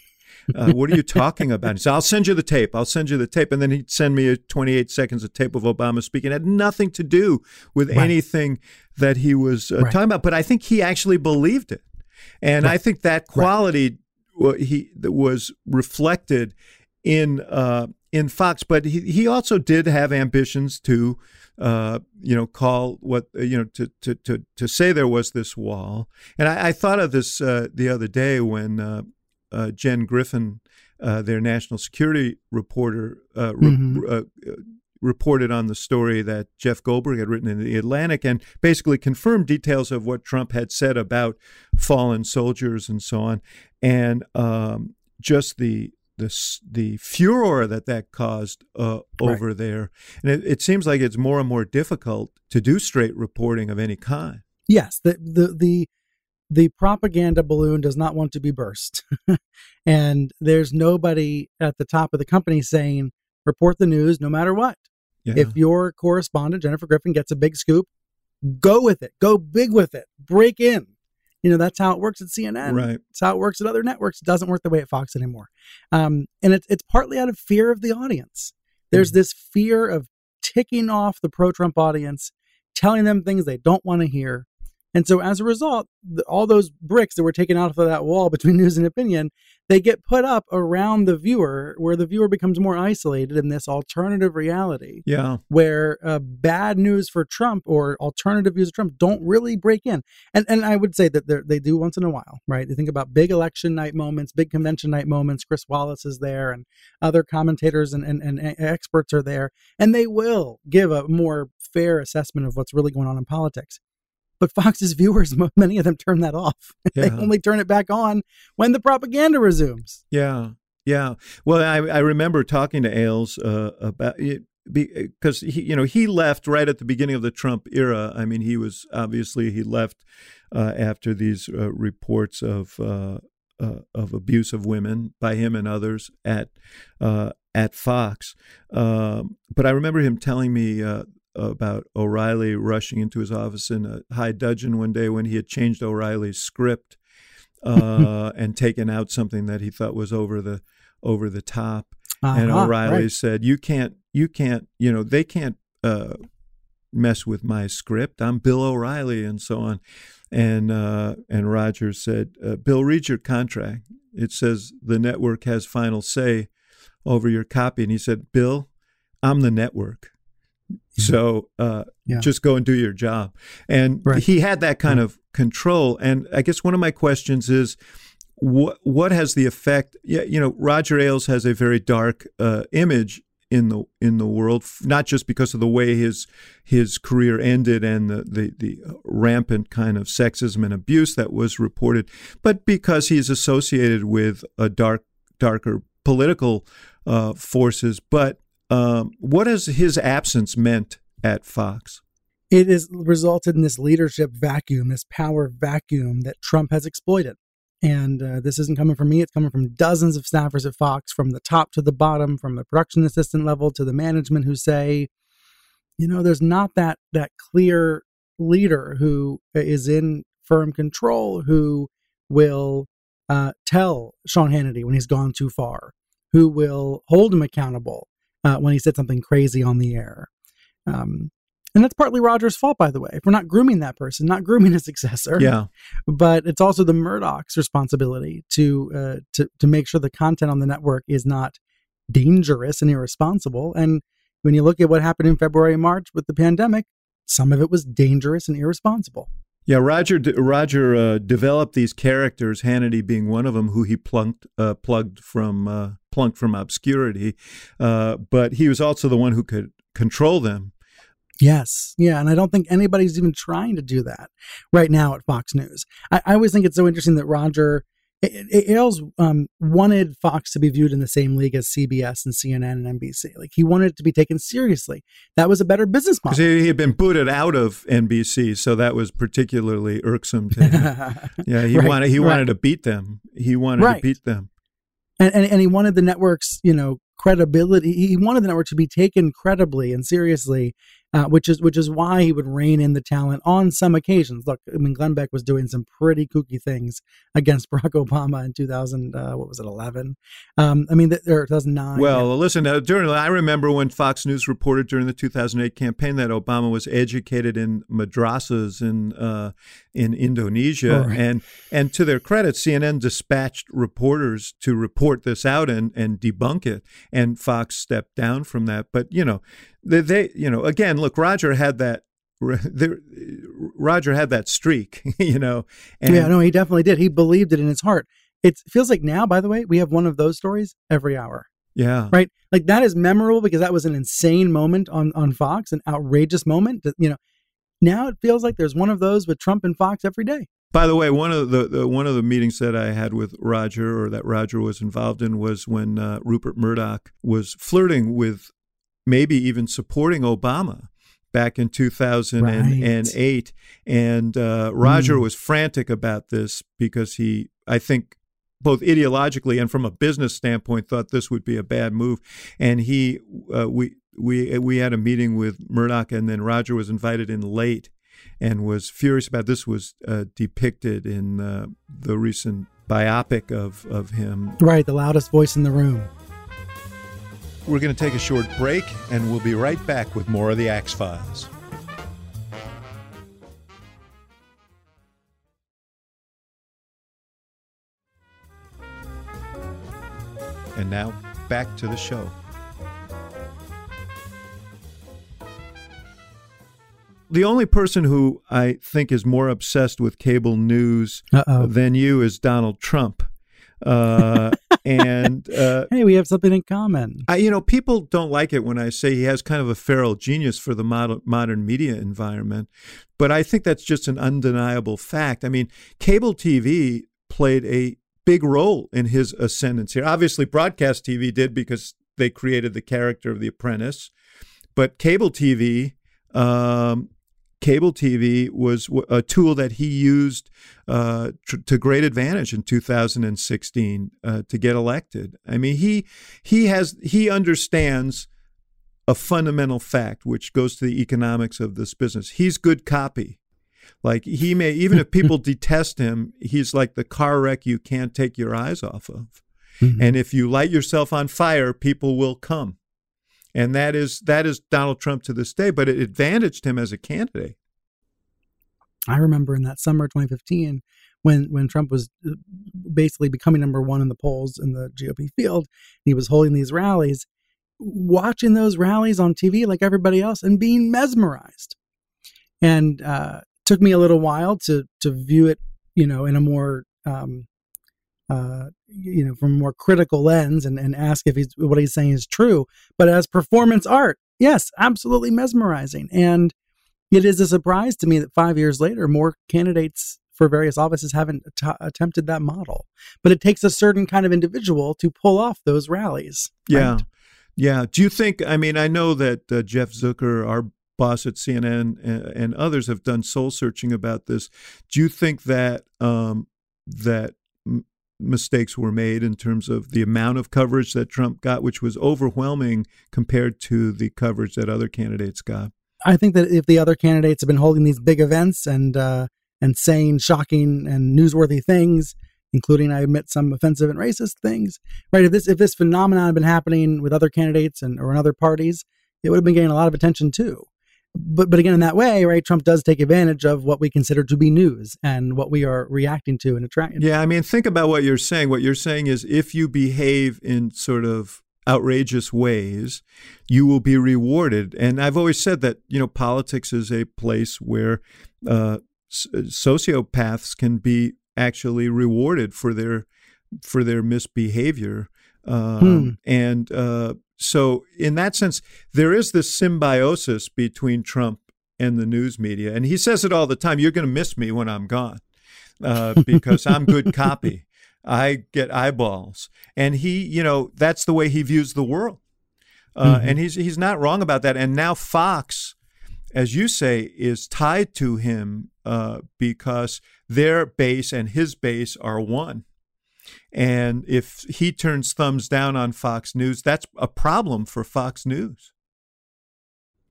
Speaker 2: Uh, what are you talking about? He said, I'll send you the tape. I'll send you the tape. And then he'd send me a 28 seconds of tape of Obama speaking. It had nothing to do with right. anything that he was uh, right. talking about. But I think he actually believed it. And right. I think that quality right. he was reflected in uh, in Fox, but he, he also did have ambitions to uh, you know call what you know to, to to to say there was this wall. And I, I thought of this uh, the other day when uh, uh, Jen Griffin, uh, their national security reporter, mm-hmm. re- reported on the story that Jeff Goldberg had written in the Atlantic and basically confirmed details of what Trump had said about fallen soldiers and so on, and um, just the the the furor that that caused uh, over right. there, and it, it, seems like it's more and more difficult to do straight reporting of any kind.
Speaker 3: Yes, the the the the propaganda balloon does not want to be burst, (laughs) and there's nobody at the top of the company saying report the news no matter what. Yeah. If your correspondent, Jennifer Griffin, gets a big scoop, go with it. Go big with it. Break in. You know, that's how it works at CNN.
Speaker 2: Right.
Speaker 3: It's how it works at other networks. It doesn't work the way at Fox anymore. Um, and it's, it's partly out of fear of the audience. There's mm-hmm. this fear of ticking off the pro Trump audience, telling them things they don't want to hear, and so as a result, the, all those bricks that were taken out of that wall between (laughs) news and opinion, they get put up around the viewer where the viewer becomes more isolated in this alternative reality.
Speaker 2: Yeah.
Speaker 3: Where uh, bad news for Trump or alternative views of Trump don't really break in. And and I would say that they do once in a while, right? They think about big election night moments, big convention night moments. Chris Wallace is there and other commentators and, and, and experts are there. And they will give a more fair assessment of what's really going on in politics. But Fox's viewers, (laughs) many of them turn that off. (laughs) Yeah. they only turn it back on when the propaganda resumes.
Speaker 2: Yeah, yeah. Well, I, I remember talking to Ailes uh, about it because he, you know, he left right at the beginning of the Trump era. I mean, he was obviously he left uh, after these uh, reports of uh, uh, of abuse of women by him and others at uh, at Fox. Um, but I remember him telling me about O'Reilly rushing into his office in a high dudgeon one day when he had changed O'Reilly's script uh, (laughs) and taken out something that he thought was over the over the top. Uh-huh, and O'Reilly right. said, "You can't, you can't, you know, they can't uh, mess with my script. I'm Bill O'Reilly, and so on." And uh, and Rogers said, uh, "Bill, read your contract. It says the network has final say over your copy." And he said, "Bill, I'm the network." So uh, yeah. just go and do your job. And right. he had that kind of control. And I guess one of my questions is, what what has the effect? Yeah, you know, Roger Ailes has a very dark uh, image in the in the world, not just because of the way his his career ended and the, the the rampant kind of sexism and abuse that was reported, but because he's associated with a dark darker political uh, forces. But um, what has his absence meant at Fox?
Speaker 3: It has resulted in this leadership vacuum, this power vacuum that Trump has exploited. And uh, this isn't coming from me, it's coming from dozens of staffers at Fox, from the top to the bottom, from the production assistant level to the management who say, you know, there's not that that clear leader who is in firm control, who will uh, tell Sean Hannity when he's gone too far, who will hold him accountable uh, when he said something crazy on the air. Um, and that's partly Roger's fault, by the way. If we're not grooming that person, not grooming a successor.
Speaker 2: Yeah.
Speaker 3: But it's also the Murdoch's responsibility to uh, to to make sure the content on the network is not dangerous and irresponsible. And when you look at what happened in February and March with the pandemic, some of it was dangerous and irresponsible.
Speaker 2: Yeah, Roger Roger uh, developed these characters, Hannity being one of them, who he plunked uh, plugged from uh, plunked from obscurity. Uh, but he was also the one who could control them
Speaker 3: Yes. Yeah. And I don't think anybody's even trying to do that right now at Fox News. I, I always think it's so interesting that Roger Ailes um, wanted Fox to be viewed in the same league as CBS and CNN and NBC. Like he wanted it to be taken seriously. That was a better business model.
Speaker 2: He, he had been booted out of NBC, so that was particularly irksome to him. (laughs) yeah, he right, wanted he right. wanted to beat them. He wanted right. to beat them.
Speaker 3: And, and and he wanted the networks, you know, credibility. He wanted the network to be taken credibly and seriously uh, which is which is why he would rein in the talent on some occasions. Look, I mean, Glenn Beck was doing some pretty kooky things against (laughs) Barack Obama in 2000. Uh, what was it, 11? Um, I mean, or 2009.
Speaker 2: Well, yeah. listen, uh, during I remember when Fox News reported during the 2008 campaign that Obama was educated in madrasas in uh, in Indonesia, right. and and to their credit, CNN dispatched reporters to report this out and and debunk it, and Fox stepped down from that. But you know they, they you know, again, look, Roger had that Roger had that streak, (laughs) you know.
Speaker 3: And yeah, no, he definitely did. He believed it in his heart. It feels like now, by the way, we have one of those stories every hour.
Speaker 2: Yeah.
Speaker 3: Right. Like that is memorable because that was an insane moment on on Fox, an outrageous moment. That, you know, now it feels like there's one of those with Trump and Fox every day.
Speaker 2: By the way, one of the, the, one of the meetings that I had with Roger, or that Roger was involved in, was when uh, Rupert Murdoch was flirting with maybe even supporting Obama back in 2008. Right. And uh, Roger mm. was frantic about this because he, I think, both ideologically and from a business standpoint, thought this would be a bad move. And he, uh, we, we, we had a meeting with Murdoch, and then Roger was invited in late and was furious about this. Was uh, depicted in uh, the recent biopic of of him.
Speaker 3: Right, the loudest voice in the room.
Speaker 2: We're going to take a short break, and we'll be right back with more of the Axe Files. And now, back to the show. The only person who I think is more obsessed with cable news Uh-oh. than you is Donald Trump. Uh, and (laughs) uh,
Speaker 3: hey, we have something in common.
Speaker 2: I, you know, people don't like it when I say he has kind of a feral genius for the modern, modern media environment, but I think that's just an undeniable fact. I mean, cable TV played a big role in his ascendance Here. Obviously, broadcast TV did because they created the character of The Apprentice, but cable TV um, cable TV was a tool that he used uh, tr- to great advantage in 2016 uh, to get elected. I mean, he he has he understands a fundamental fact, which goes to the economics of this business. He's good copy. Like he may even if people (laughs) detest him, he's like the car wreck you can't take your eyes off of. Mm-hmm. And if you light yourself on fire, people will come and that is that is Donald Trump to this day. But it advantaged him as a candidate.
Speaker 3: I remember in that summer 2015 when when Trump was uh, basically becoming number one in the polls in the GOP field, he was holding these rallies, watching those rallies on TV like everybody else, and being mesmerized. And uh, took me a little while to to view it, you know, in a more um, uh, you know, from a more critical lens and, and ask if he's what he's saying is true. But as performance art, yes, absolutely mesmerizing. And it is a surprise to me that five years later, more candidates for various offices haven't t- attempted that model. But it takes a certain kind of individual to pull off those rallies.
Speaker 2: Yeah.
Speaker 3: Right?
Speaker 2: Yeah. Do you think, I mean, I know that uh, Jeff Zucker, our boss at CNN, and, and, others have done soul searching about this. Do you think that, um, that, mistakes were made in terms of the amount of coverage that Trump got, which was overwhelming compared to the coverage that other candidates got.
Speaker 3: I think that if the other candidates have been holding these big events and uh, and saying shocking and newsworthy things, including I admit some offensive and racist things. Right? If this if this phenomenon had been happening with other candidates and or in other parties, it would have been getting a lot of attention too. But but again, in that way, right? Trump does take advantage of what we consider to be news and what we are reacting to and attracting.
Speaker 2: Yeah, I mean, think about what you're saying. What you're saying is, if you behave in sort of outrageous ways, you will be rewarded. And I've always said that you know politics is a place where uh, sociopaths can be actually rewarded for their for their misbehavior. Um, hmm. And uh, so, in that sense, there is this symbiosis between Trump and the news media. And he says it all the time you're going to miss me when I'm gone uh, (laughs) because I'm good copy. I get eyeballs. And he, you know, that's the way he views the world. Uh, mm-hmm. And he's, he's not wrong about that. And now Fox as you say, is tied to him uh, because their base and his base are one. And if he turns thumbs down on Fox News, that's a problem for Fox News.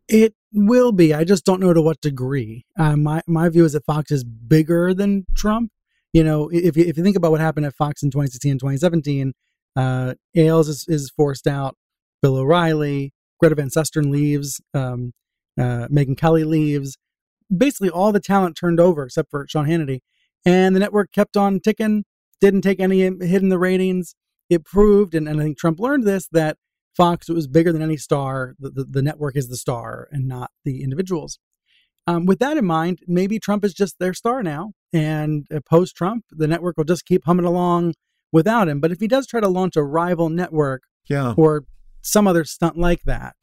Speaker 3: It will be. I just don't know to what degree. Uh, my my view is that Fox is bigger than Trump. You know, if you, if you think about what happened at Fox in 2016 and 2017, uh, Ailes is, is forced out. Bill O'Reilly, Greta Van Susteren leaves. Um, uh, Megyn Kelly leaves. Basically, all the talent turned over except for Sean Hannity. And the network kept on ticking, didn't take any hit in the ratings. It proved, and, and I think Trump learned this, that Fox was bigger than any star. The, the, the network is the star and not the individuals. Um, with that in mind, maybe Trump is just their star now. And uh, post Trump, the network will just keep humming along without him. But if he does try to launch a rival network
Speaker 2: yeah.
Speaker 3: or some other stunt like that,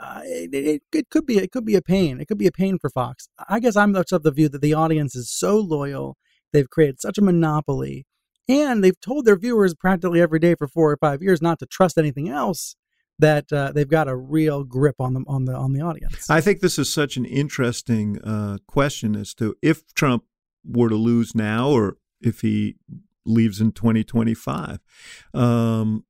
Speaker 3: uh, it, it, it, could be it could be a pain. It could be a pain for Fox. I guess I'm much of the view that the audience is so loyal. They've created such a monopoly, and they've told their viewers practically every day for four or five years not to trust anything else. That uh, they've got a real grip on them on the on the audience.
Speaker 2: I think this is such an interesting uh, question as to if Trump were to lose now, or if he leaves in 2025. Um,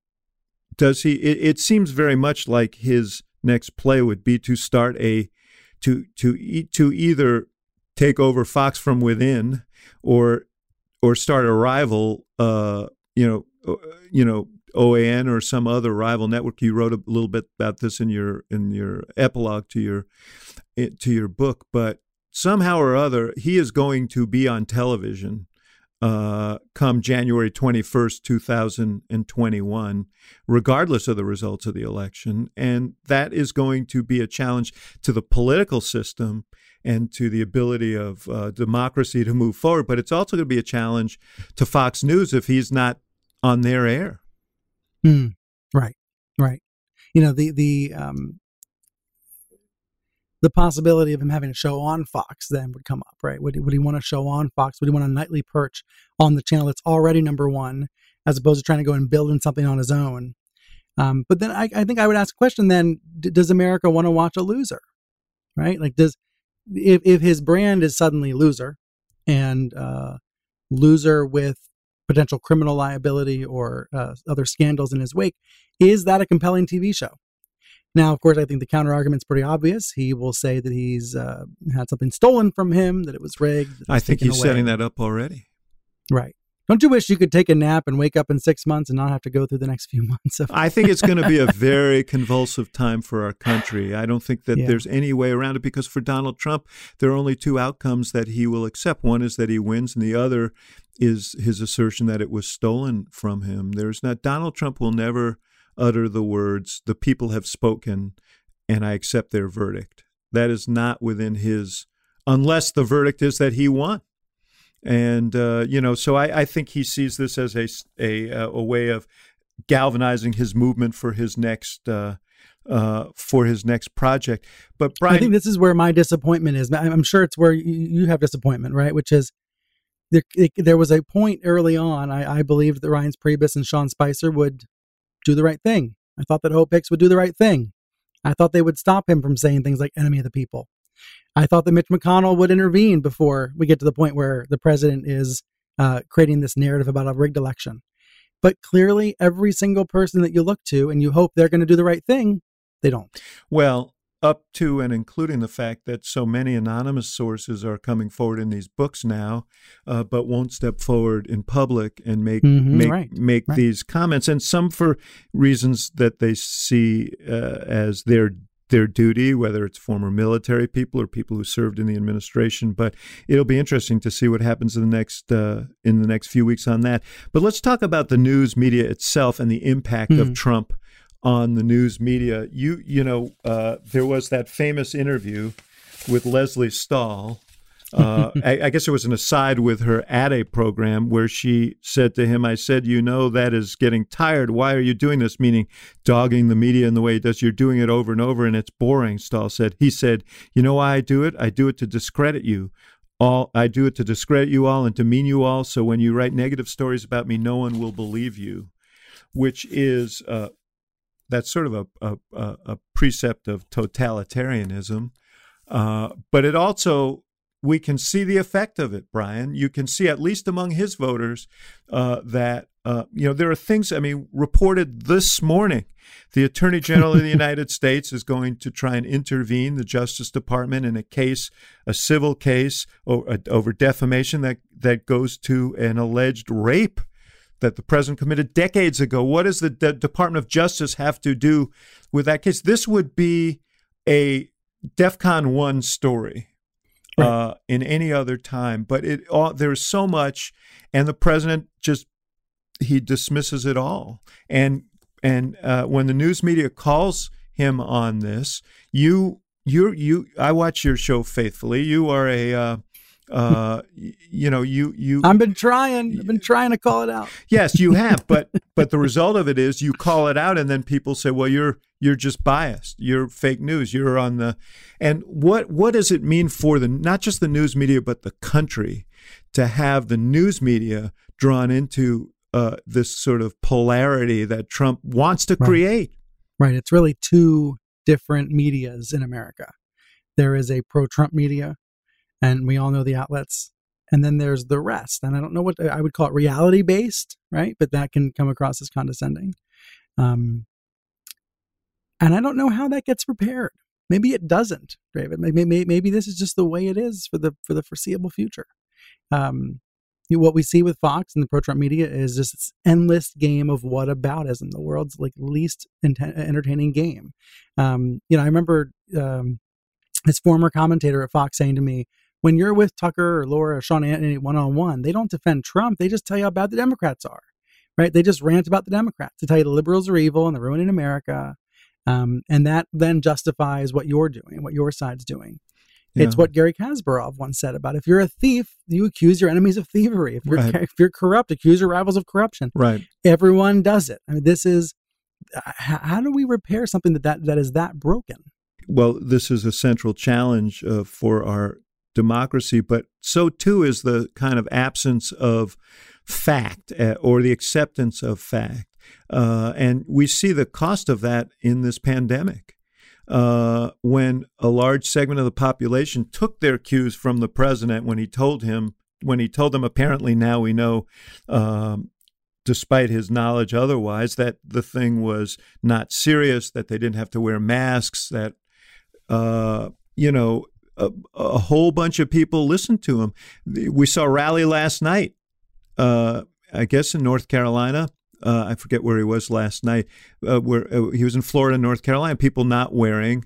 Speaker 2: does he? It, it seems very much like his next play would be to start a to to to either take over Fox from within or or start a rival uh you know uh, you know OAN or some other rival network you wrote a little bit about this in your in your epilogue to your to your book but somehow or other he is going to be on television uh, come January 21st, 2021, regardless of the results of the election. And that is going to be a challenge to the political system and to the ability of uh, democracy to move forward. But it's also going to be a challenge to Fox News if he's not on their air.
Speaker 3: Mm, right, right. You know, the, the, um, the possibility of him having a show on Fox then would come up, right? Would, would he want a show on Fox? Would he want a nightly perch on the channel that's already number one, as opposed to trying to go and building something on his own? Um, but then I, I, think I would ask a question: Then, d- does America want to watch a loser, right? Like, does if if his brand is suddenly loser and uh, loser with potential criminal liability or uh, other scandals in his wake, is that a compelling TV show? Now, of course, I think the counter argument's pretty obvious. He will say that he's uh, had something stolen from him, that it was rigged.
Speaker 2: I think he's
Speaker 3: away.
Speaker 2: setting that up already.
Speaker 3: Right. Don't you wish you could take a nap and wake up in six months and not have to go through the next few (laughs) months? Of-
Speaker 2: I think it's going to be a (laughs) very convulsive time for our country. I don't think that yeah. there's any way around it because for Donald Trump, there are only two outcomes that he will accept. One is that he wins, and the other is his assertion that it was stolen from him. There's not Donald Trump will never utter the words, The people have spoken, and I accept their verdict. That is not within his, unless the verdict is that he won. And uh, you know, so I, I, think he sees this as a a, uh, a way of galvanizing his movement for his next uh, uh, for his next project. But Brian,
Speaker 3: I think this is where my disappointment is. I'm sure it's where you have disappointment, right? Which is there, it, there was a point early on. I, I believed that Reince Priebus and Sean Spicer would do the right thing. I thought that Hope Hicks would do the right thing. I thought they would stop him from saying things like enemy of the people. I thought that Mitch McConnell would intervene before we get to the point where the president is uh, creating this narrative about a rigged election. But clearly, every single person that you look to and you hope they're going to do the right thing, they don't.
Speaker 2: Well, up to and including the fact that so many anonymous sources are coming forward in these books now, uh, but won't step forward in public and make mm-hmm, make right, make right. these comments, and some for reasons that they see uh, as their their duty, whether it's former military people or people who served in the administration. But it'll be interesting to see what happens in the next uh, in the next few weeks on that. But let's talk about the news media itself and the impact mm-hmm. of Trump on the news media. You you know uh, there was that famous interview with Lesley Stahl uh, I, I, guess it was an aside with her at a program where she said to him, I said, You know, that is getting tired. Why are you doing this? Meaning, dogging the media in the way it does. You're doing it over and over, and it's boring, Stahl said. He said, You know why I do it? I do it to discredit you. All I do it to discredit you all and demean you all. So when you write negative stories about me, no one will believe you, which is uh, that's sort of a, a, a precept of totalitarianism. Uh, but it also we can see the effect of it, Brian. You can see, at least among his voters, uh, that uh, you know there are things. I mean, reported this morning, the Attorney General of the (laughs) United States is going to try and intervene the Justice Department in a case, a civil case over, over defamation that that goes to an alleged rape that the president committed decades ago. What does the D- Department of Justice have to do with that case? This would be a DEFCON one story right. uh, in any other time. But it all, there's so much, and the president just he dismisses it all. And and uh, when the news media calls him on this, you you you I watch your show faithfully. You are a uh, you know, you you.
Speaker 3: I've been trying. I've been trying to call it out.
Speaker 2: Yes, you have, but (laughs) but the result of it is you call it out, and then people say, "Well, you're you're just biased. You're fake news. You're on the." And what what does it mean for the not just the news media but the country to have the news media drawn into uh, this sort of polarity that Trump wants to create?
Speaker 3: Right. right. It's really two different medias in America. There is a pro-Trump media and we all know the outlets. And then there's the rest. And i don't know what i would call it reality based right? But that can come across as condescending. Um, and i don't know how that gets repaired. Maybe it doesn't david. Maybe, maybe, maybe this is just the way it is for the for the foreseeable future. Um, what we see with fox and the pro-trump media is just this endless game of whataboutism the world's like least entertaining game. Um, you know i remember um, this former commentator at fox saying to me when you're with Tucker or Laura or Sean Hannity one on one, they don't defend Trump. They just tell you how bad the Democrats are, right? They just rant about the Democrats to tell you the liberals are evil and they're ruining America. Um, and that then justifies what you're doing, what your side's doing. Yeah. It's what Garry Kasparov once said about if you're a thief, you accuse your enemies of thievery. If you're right. (laughs) if you're corrupt, accuse your rivals of corruption.
Speaker 2: Right.
Speaker 3: Everyone does it. I mean, this is how do we repair something that that, that is that broken?
Speaker 2: Well, this is a central challenge uh, for our democracy, but so too is the kind of absence of fact uh, or the acceptance of fact. Uh, and we see the cost of that in this pandemic. Uh, when a large segment of the population took their cues from the president when he told him, when he told them, apparently now we know, um, despite his knowledge otherwise, that the thing was not serious, that they didn't have to wear masks, that, uh, you know, a, a, whole bunch of people listened to him. We saw a rally last night, uh, I guess in North Carolina. Uh, I forget where he was last night. Uh, where uh, he was in Florida, North Carolina. People not wearing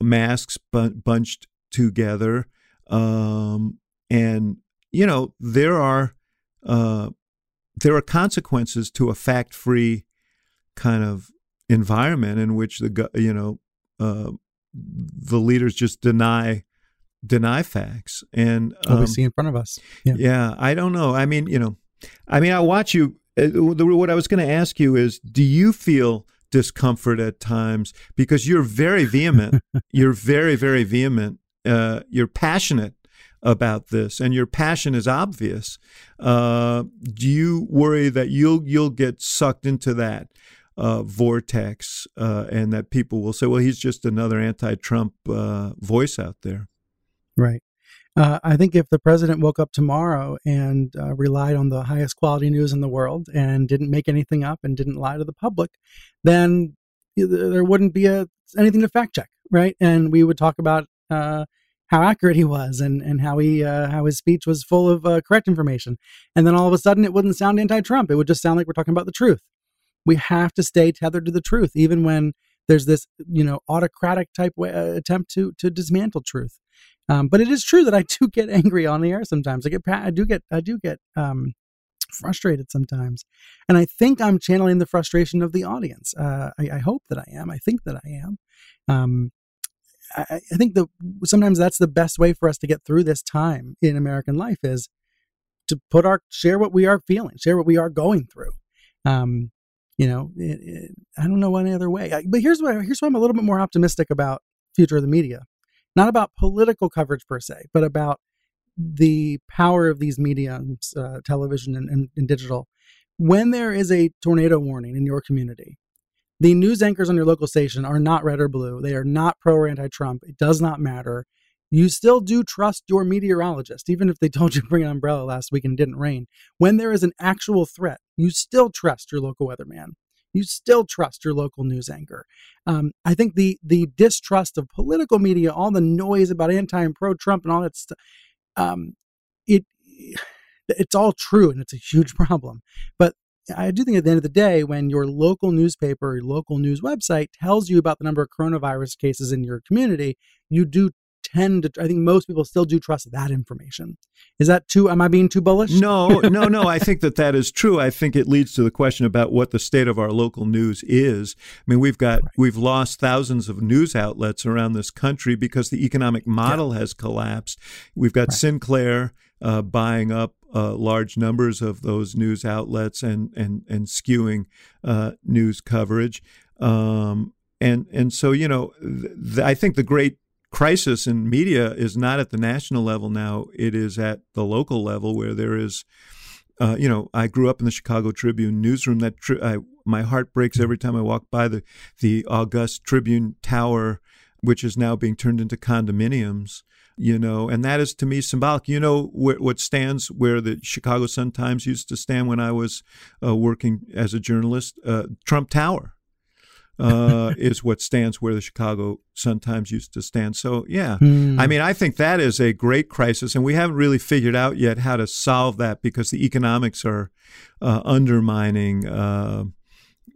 Speaker 2: masks, bun- bunched together, um, and you know there are uh, there are consequences to a fact-free kind of environment in which the you know uh, the leaders just deny deny facts. And
Speaker 3: um, we see in front of us.
Speaker 2: Yeah. yeah, I don't know. I mean, you know, I mean, I watch you. Uh, what I was going to ask you is, do you feel discomfort at times because you're very vehement. (laughs) you're very, very vehement. Uh, you're passionate about this, and your passion is obvious. Uh, do you worry that you'll you'll get sucked into that uh, vortex, uh, and that people will say, "Well, he's just another anti-Trump uh, voice out there"?
Speaker 3: Right. Uh, I think if the president woke up tomorrow and uh, relied on the highest quality news in the world and didn't make anything up and didn't lie to the public, then there wouldn't be a, anything to fact check, right? And we would talk about uh, how accurate he was and and how he uh, how his speech was full of uh, correct information. And then all of a sudden, it wouldn't sound anti-Trump. It would just sound like we're talking about the truth. We have to stay tethered to the truth, even when there's this you know autocratic type way, uh, attempt to to dismantle truth. Um, but it is true that I do (laughs) get angry on the air sometimes. I get, I do get, I do get um, frustrated sometimes, and I think I'm channeling the frustration of the audience. Uh, I, I, hope that I am. I think that I am. Um, I, I, think that sometimes that's the best way for us to get through this time in American life is to put our share what we are feeling, share what we are going through. Um, you know, it, it, I don't know any other way. I, but here's why. Here's why I'm a little bit more optimistic about future of the media not about political coverage per se, but about the power of these mediums, uh, television and, and, and digital. When there is a tornado warning in your community, the news anchors on your local station are not red or blue. They are not pro or anti Trump. It does not matter. You still do trust your meteorologist, even if they (laughs) told you to bring an umbrella last week and it didn't rain. When there is an actual threat, you still trust your local weatherman you still trust your local news anchor. Um, I think the the distrust of political media, all the noise about anti and pro Trump and all that stuff, um, it it's all true and it's a huge (laughs) problem. But I do think at the end of the day, when your local newspaper or your local news website tells you about the number of coronavirus cases in your community, you do tend to i think most people still do trust that information is that too am i being too bullish
Speaker 2: no (laughs) no no i think that that is true i think it leads to the question about what the state of our local news is i mean we've got right. we've lost thousands of news outlets around this country because the economic model yeah. has collapsed we've got right. sinclair uh, buying up uh, large numbers of those news outlets and and and skewing uh, news coverage um, and and so you know th- I think the great crisis in media is not at the national level now; it is at the local level where there is. Uh, you know, I grew up in the Chicago Tribune newsroom. That tri- I, my heart breaks every time I walk by the the august Tribune Tower, which is now being turned into condominiums. You know, and that is to me symbolic. You know wh- what stands where the Chicago Sun Times used to stand when I was uh, working as a journalist. Uh, Trump Tower uh, (laughs) is what stands where the Chicago Sun Times used to stand. So, yeah, mm. I mean, I think that is a great crisis, and we haven't really figured out yet how to solve that because the economics are uh, undermining. Uh,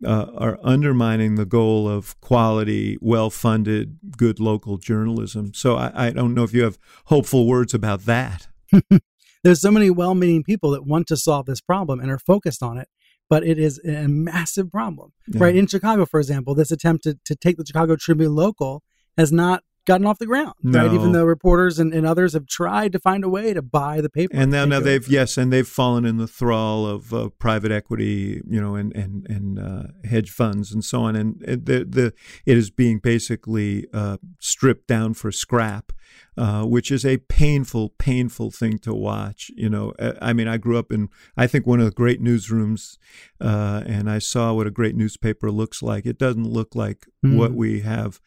Speaker 2: uh are undermining the goal of quality, well funded, good local journalism. So I, I don't know if you have hopeful words about that. (laughs)
Speaker 3: There's so many well meaning people that want to solve this problem and are focused on it but it is a massive problem, yeah. right? In Chicago, for example, this attempt to, to take the Chicago Tribune local has not gotten off the ground, no. right? Even though reporters and, and, others have tried to find a way to buy the paper.
Speaker 2: And now, now they've yes, and they've fallen in the thrall of uh, private equity, you know, and and and uh, hedge funds and so on. And the the it is being basically uh, stripped down for scrap. Uh, which is a painful, painful thing to watch. You know, uh, I mean, I grew up in, I think, one of the great newsrooms, uh, and I saw what a great newspaper looks like. It doesn't look like mm. what we have.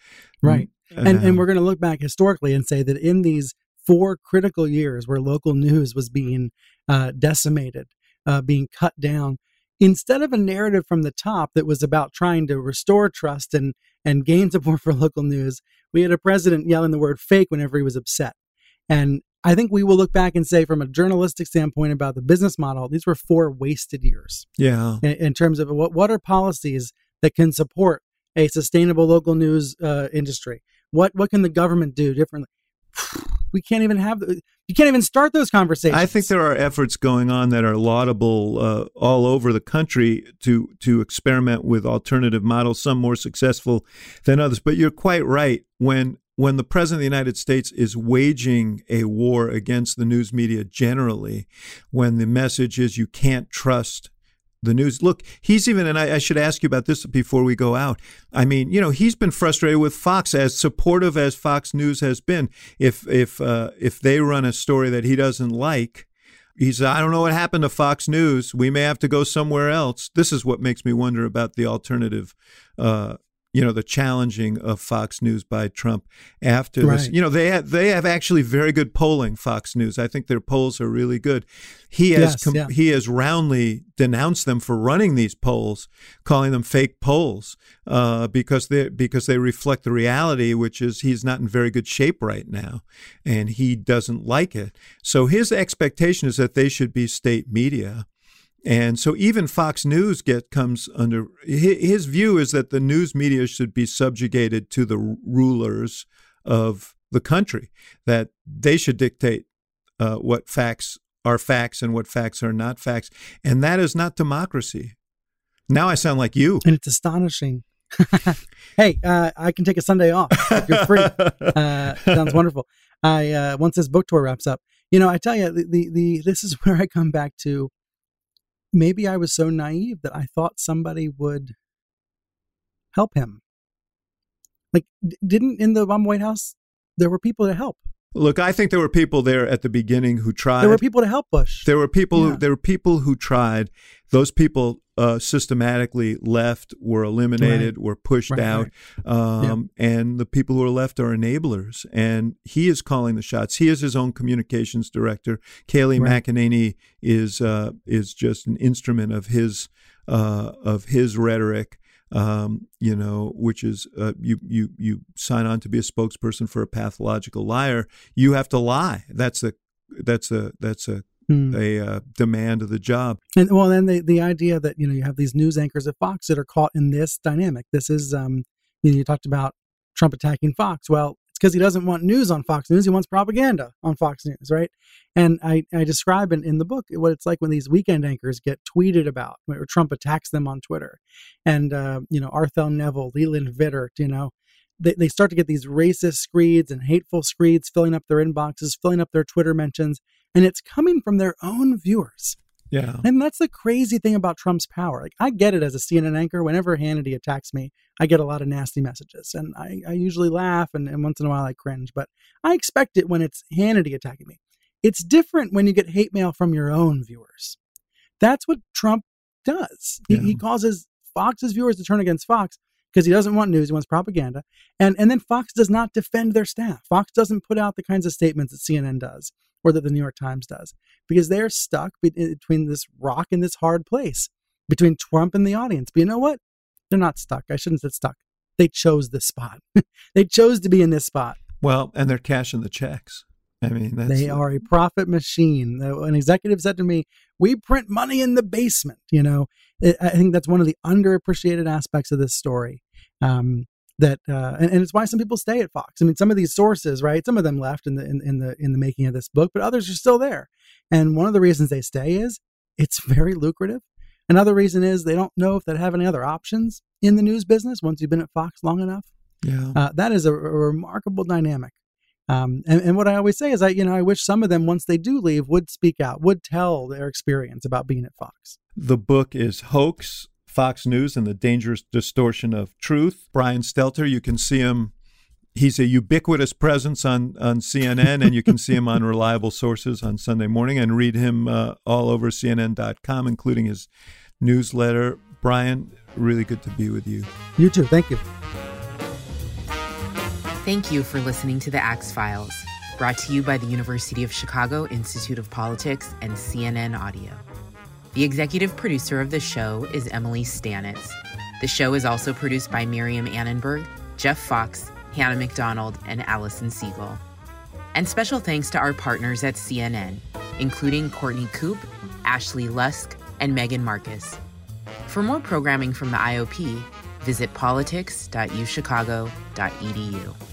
Speaker 3: Right. And, and uh-huh. we're going to look back historically and say that in these four critical years where local news was being uh, decimated, uh, being cut down, instead of a narrative from the top that was about trying to restore trust and, and gain support for (laughs) local news, we had a president yelling the word fake whenever he was upset. And I think we will look back and say, from a journalistic standpoint about the business model, these were four wasted years.
Speaker 2: Yeah.
Speaker 3: In, in terms of what, what are policies that can support a sustainable local news uh, industry? What what can the government do differently? (sighs) We can't even have you can't even start those conversations.
Speaker 2: I think there are efforts going on that are laudable uh, all over the country to to experiment with alternative models, some more successful than others. But you're quite right when when the president of the United States is waging a war against the news media generally, when the message is you can't trust the news. Look, he's even, and I, I, should ask you about this before we go out. I mean, you know, he's been frustrated with Fox, as supportive as Fox News has been. If if uh, if they run a story that he doesn't like, he he's I don't know what happened to Fox News. We may have to go somewhere else. This is what makes me wonder about the alternative uh, you know the challenging of Fox News by Trump after right. this. You know they have, they have actually very good polling. Fox News, I think their polls are really good. He has yes, com- yeah. he has roundly denounced them for running these polls, calling them fake polls uh, because they because they reflect the reality, which is he's not in very good shape right now, and he doesn't like it. So his expectation is that they should be state media. And so even Fox News get comes under his view is that the news media should be subjugated to the rulers of the country, that they should dictate uh, what facts are facts and what facts are not facts, and that is not democracy. Now I sound like you,
Speaker 3: and it's astonishing. (laughs) hey, uh, I can take a Sunday off if you're free. (laughs) Uh, sounds wonderful. I uh, once this book tour wraps up, you know, I tell you, the, the, the this is (laughs) where I come back to maybe I was so naive that I thought somebody would help him. Like, didn't in the Obama White House, there were people to help.
Speaker 2: Look, I think there were people there at the beginning who tried.
Speaker 3: There were people to help Bush.
Speaker 2: There were people. Yeah. Who, there were people who tried. Those people uh, systematically left, were eliminated, right. were pushed right, out, right. Um, yeah. and the people who are left are enablers. And he is calling the shots. He is his own communications director. Kayleigh McEnany is uh, is just an instrument of his uh, of his rhetoric um, you know, which is uh, you you you sign on to be a spokesperson for a pathological liar. You have to lie. That's a that's a that's a hmm. a uh, demand of the job.
Speaker 3: And well, then the the idea that you know you have these news anchors at Fox that are caught in this dynamic. This is um, you know you talked about Trump attacking Fox. Well, because he doesn't want news on Fox News. He wants propaganda on Fox News, right? And I, I describe in, in the book what it's like when these weekend anchors get tweeted about, or Trump attacks them on Twitter. And, uh, you know, Arthel Neville, Leland Vittert, you know, they, they start to get these racist screeds and hateful screeds filling up their inboxes, filling up their Twitter mentions. And it's coming from their own viewers.
Speaker 2: Yeah.
Speaker 3: And that's the crazy thing about Trump's power. Like I get it as a CNN anchor. Whenever Hannity attacks me, I get a lot of nasty messages. And I, I usually laugh and, and once in a while I cringe. But I expect it when it's Hannity attacking me. It's different when you get hate mail from your own viewers. That's what Trump does. He, yeah. he causes Fox's viewers to turn against Fox because he doesn't want news, he wants propaganda. And and then Fox does not defend their staff. Fox doesn't put out the kinds of statements that CNN does or that the New York Times does, because they're stuck between this rock and this hard place between Trump and the audience. But you know what? They're not stuck. I shouldn't say stuck. They chose this spot. (laughs) they chose to be in this spot.
Speaker 2: Well, and they're cashing the checks. I mean,
Speaker 3: they are a profit machine. An executive said to me, "We print money in the basement." You know, I think that's one of the underappreciated aspects of this story. Um, that uh, and, and, it's why some people stay at Fox. I mean, some of these sources, right? Some of them left in the in, in, the in the making of this book, but others are still there. And one of the reasons they stay is it's (laughs) very lucrative. Another reason is they don't know if they have any other options in the news business once you've been at Fox long enough.
Speaker 2: Yeah,
Speaker 3: uh, that is a, a remarkable dynamic. Um, and, and what I always say is, I you know I wish some of them once they do leave would speak out, would tell their experience about being at Fox.
Speaker 2: The book is hoax Fox News and the Dangerous Distortion of Truth. Brian Stelter, you can see him. He's a ubiquitous presence on, on CNN, and you can see him on (laughs) reliable sources on Sunday morning and read him uh, all over CNN.com, including his newsletter. Brian, really good to be with you.
Speaker 3: You too. Thank you.
Speaker 1: Thank you for listening to the Axe Files, brought to you by the University of Chicago Institute of Politics and CNN Audio. The executive producer of the show is Emily Stanitz. The show is also produced by Miriam Annenberg, Jeff Fox, Hannah McDonald, and Allison Siegel. And special thanks to our partners at CNN, including Courtney Coupe, Ashley Lusk, and Megan Marcus. For more programming from the IOP, visit politics.uchicago.edu.